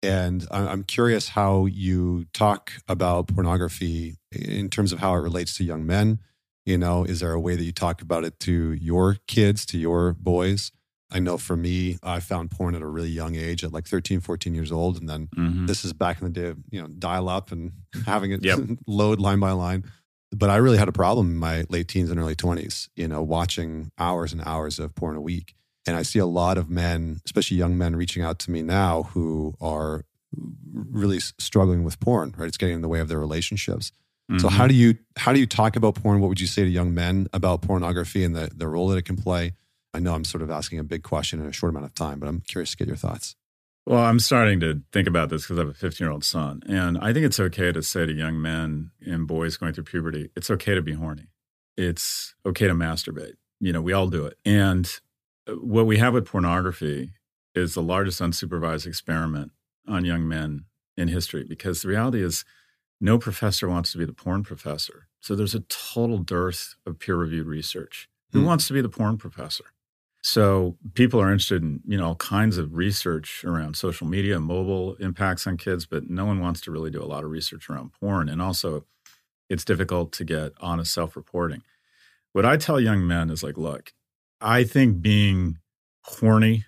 And I'm curious how you talk about pornography in terms of how it relates to young men you know, is there a way that you talk about it to your kids, to your boys? I know for me, I found porn at a really young age, at like 13, 14 years old. And then mm-hmm. this is back in the day of, you know, dial up and <laughs> having it yep. <laughs> load line by line. But I really had a problem in my late teens and early 20s, you know, watching hours and hours of porn a week. And I see a lot of men, especially young men, reaching out to me now who are really struggling with porn, right? It's getting in the way of their relationships. Mm-hmm. So how do you how do you talk about porn? What would you say to young men about pornography and the, the role that it can play? I know I'm sort of asking a big question in a short amount of time, but I'm curious to get your thoughts. Well, I'm starting to think about this because I have a 15 year old son. And I think it's okay to say to young men and boys going through puberty, it's okay to be horny. It's okay to masturbate. You know, we all do it. And uh, what we have with pornography is the largest unsupervised experiment on young men in history because the reality is no professor wants to be the porn professor. So there's a total dearth of peer reviewed research. Who mm. wants to be the porn professor? So people are interested in, you know, all kinds of research around social media, mobile impacts on kids, but no one wants to really do a lot of research around porn. And also it's difficult to get honest self-reporting. What I tell young men is like, look, I think being horny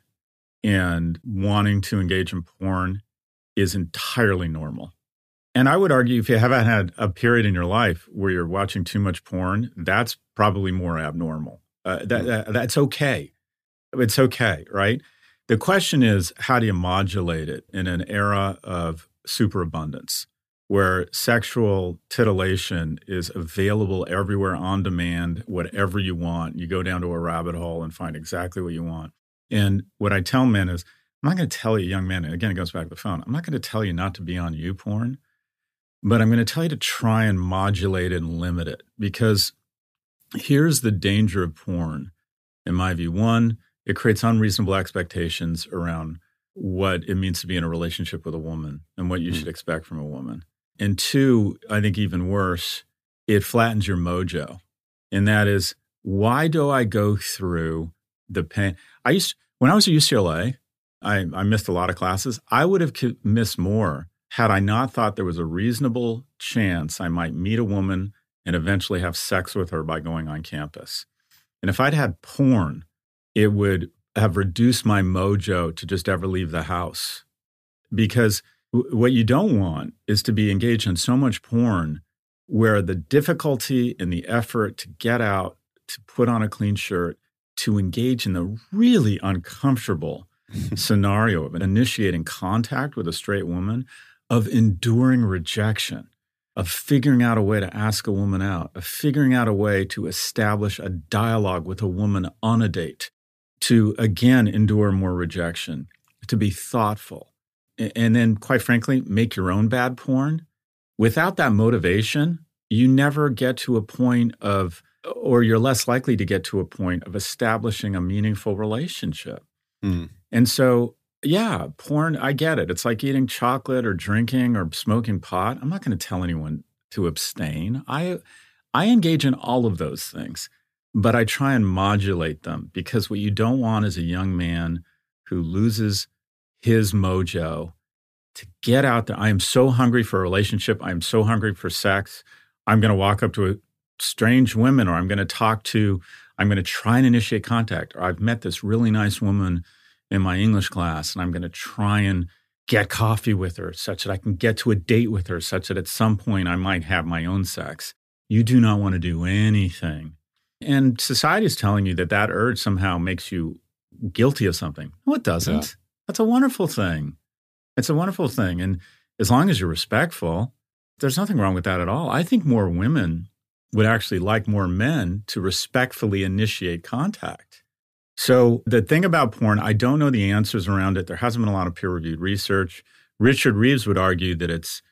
and wanting to engage in porn is entirely normal. And I would argue if you haven't had a period in your life where you're watching too much porn, that's probably more abnormal. Uh, that, that, that's okay. It's okay, right? The question is, how do you modulate it in an era of superabundance where sexual titillation is available everywhere on demand, whatever you want? You go down to a rabbit hole and find exactly what you want. And what I tell men is, I'm not going to tell you, young men, again, it goes back to the phone, I'm not going to tell you not to be on YouPorn, but I'm going to tell you to try and modulate and limit it because here's the danger of porn, in my view. One, it creates unreasonable expectations around what it means to be in a relationship with a woman and what you mm. should expect from a woman. And two, I think even worse, it flattens your mojo. And that is, why do I go through the pain? I used, when I was at UCLA, I, I missed a lot of classes. I would have missed more had I not thought there was a reasonable chance I might meet a woman and eventually have sex with her by going on campus. And if I'd had porn, it would have reduced my mojo to just ever leave the house. Because w- what you don't want is to be engaged in so much porn where the difficulty and the effort to get out, to put on a clean shirt, to engage in the really uncomfortable <laughs> scenario of initiating contact with a straight woman, of enduring rejection, of figuring out a way to ask a woman out, of figuring out a way to establish a dialogue with a woman on a date, to again endure more rejection, to be thoughtful, and then, quite frankly, make your own bad porn. Without that motivation, you never get to a point of, or you're less likely to get to a point of establishing a meaningful relationship. Mm. And so, yeah, porn, I get it. It's like eating chocolate or drinking or smoking pot. I'm not going to tell anyone to abstain. I I engage in all of those things, but I try and modulate them because what you don't want is a young man who loses his mojo to get out there. I am so hungry for a relationship. I am so hungry for sex. I'm going to walk up to a strange women or I'm going to talk to I'm going to try and initiate contact or I've met this really nice woman in my English class, and I'm going to try and get coffee with her such that I can get to a date with her, such that at some point I might have my own sex. You do not want to do anything. And society is telling you that that urge somehow makes you guilty of something. No, it doesn't. Yeah. That's a wonderful thing. It's a wonderful thing. And as long as you're respectful, there's nothing wrong with that at all. I think more women would actually like more men to respectfully initiate contact. So the thing about porn, I don't know the answers around it. There hasn't been a lot of peer reviewed research. Richard Reeves would argue that it's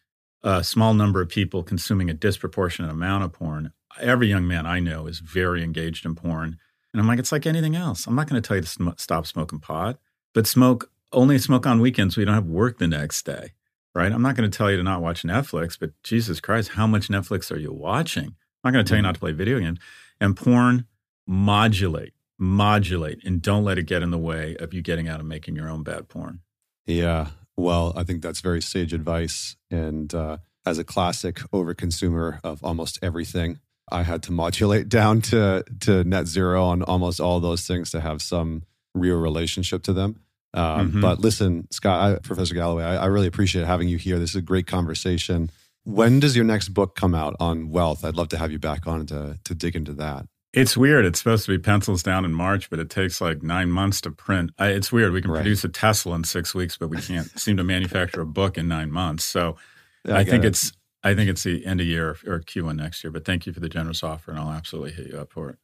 a small number of people consuming a disproportionate amount of porn. Every young man I know is very engaged in porn. And I'm like, it's like anything else. I'm not going to tell you to sm- stop smoking pot, but smoke only smoke on weekends so you don't have work the next day, right? I'm not going to tell you to not watch Netflix, but Jesus Christ, how much Netflix are you watching? I'm not going to tell you not to play video games. And porn modulate modulate and don't let it get in the way of you getting out and making your own bad porn. Yeah. Well, I think that's very sage advice. And uh, as a classic overconsumer of almost everything, I had to modulate down to to net zero on almost all those things to have some real relationship to them. Um, mm-hmm. But listen, Scott, I, Professor Galloway, I, I really appreciate having you here. This is a great conversation. When does your next book come out on wealth? I'd love to have you back on to to dig into that. It's weird. It's supposed to be pencils down in March, but it takes like nine months to print. I, it's weird. We can right. produce a Tesla in six weeks, but we can't seem to manufacture a book in nine months. So I, I think it. it's I think it's the end of year or Q1 next year. But thank you for the generous offer, and I'll absolutely hit you up for it.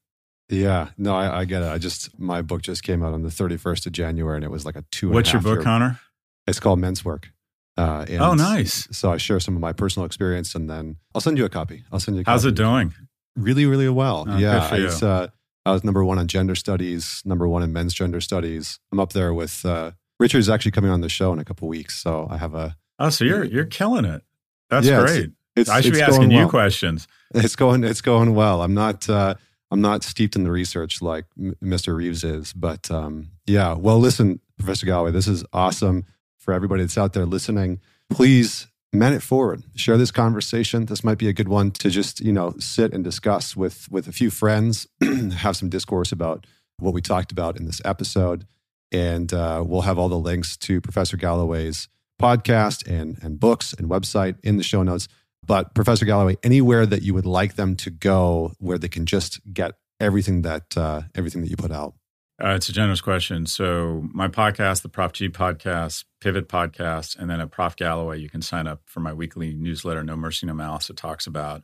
Yeah, no, I, I get it. I just my book just came out on the thirty first of January, and it was like a two. What's your book, year. Connor? It's called Men's Work. Uh, oh, nice. So I share some of my personal experience, and then I'll send you a copy. I'll send you. A copy. How's it doing? Really, really well. Oh, yeah, it's. Uh, I was number one on gender studies, number one in men's gender studies. I'm up there with uh, Richard's actually coming on the show in a couple weeks, so I have a. Oh, so you're you're killing it. That's yeah, great. It's, it's, I should be asking you questions. It's going it's going well. I'm not uh, I'm not steeped in the research like Mr. Reeves is, but um, yeah. Well, listen, Professor Galloway, this is awesome for everybody that's out there listening. Please men it forward share this conversation this might be a good one to just you know sit and discuss with with a few friends <clears throat> have some discourse about what we talked about in this episode and uh, we'll have all the links to professor galloway's podcast and and books and website in the show notes but professor galloway anywhere that you would like them to go where they can just get everything that uh, everything that you put out? Uh, it's a generous question. So my podcast, the Prof G podcast, Pivot podcast, and then at Prof Galloway, you can sign up for my weekly newsletter, No Mercy, No Malice. It talks about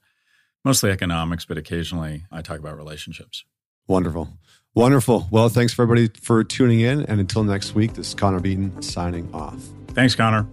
mostly economics, but occasionally I talk about relationships. Wonderful. Wonderful. Well, thanks for everybody for tuning in. And until next week, this is Connor Beaton signing off. Thanks, Connor.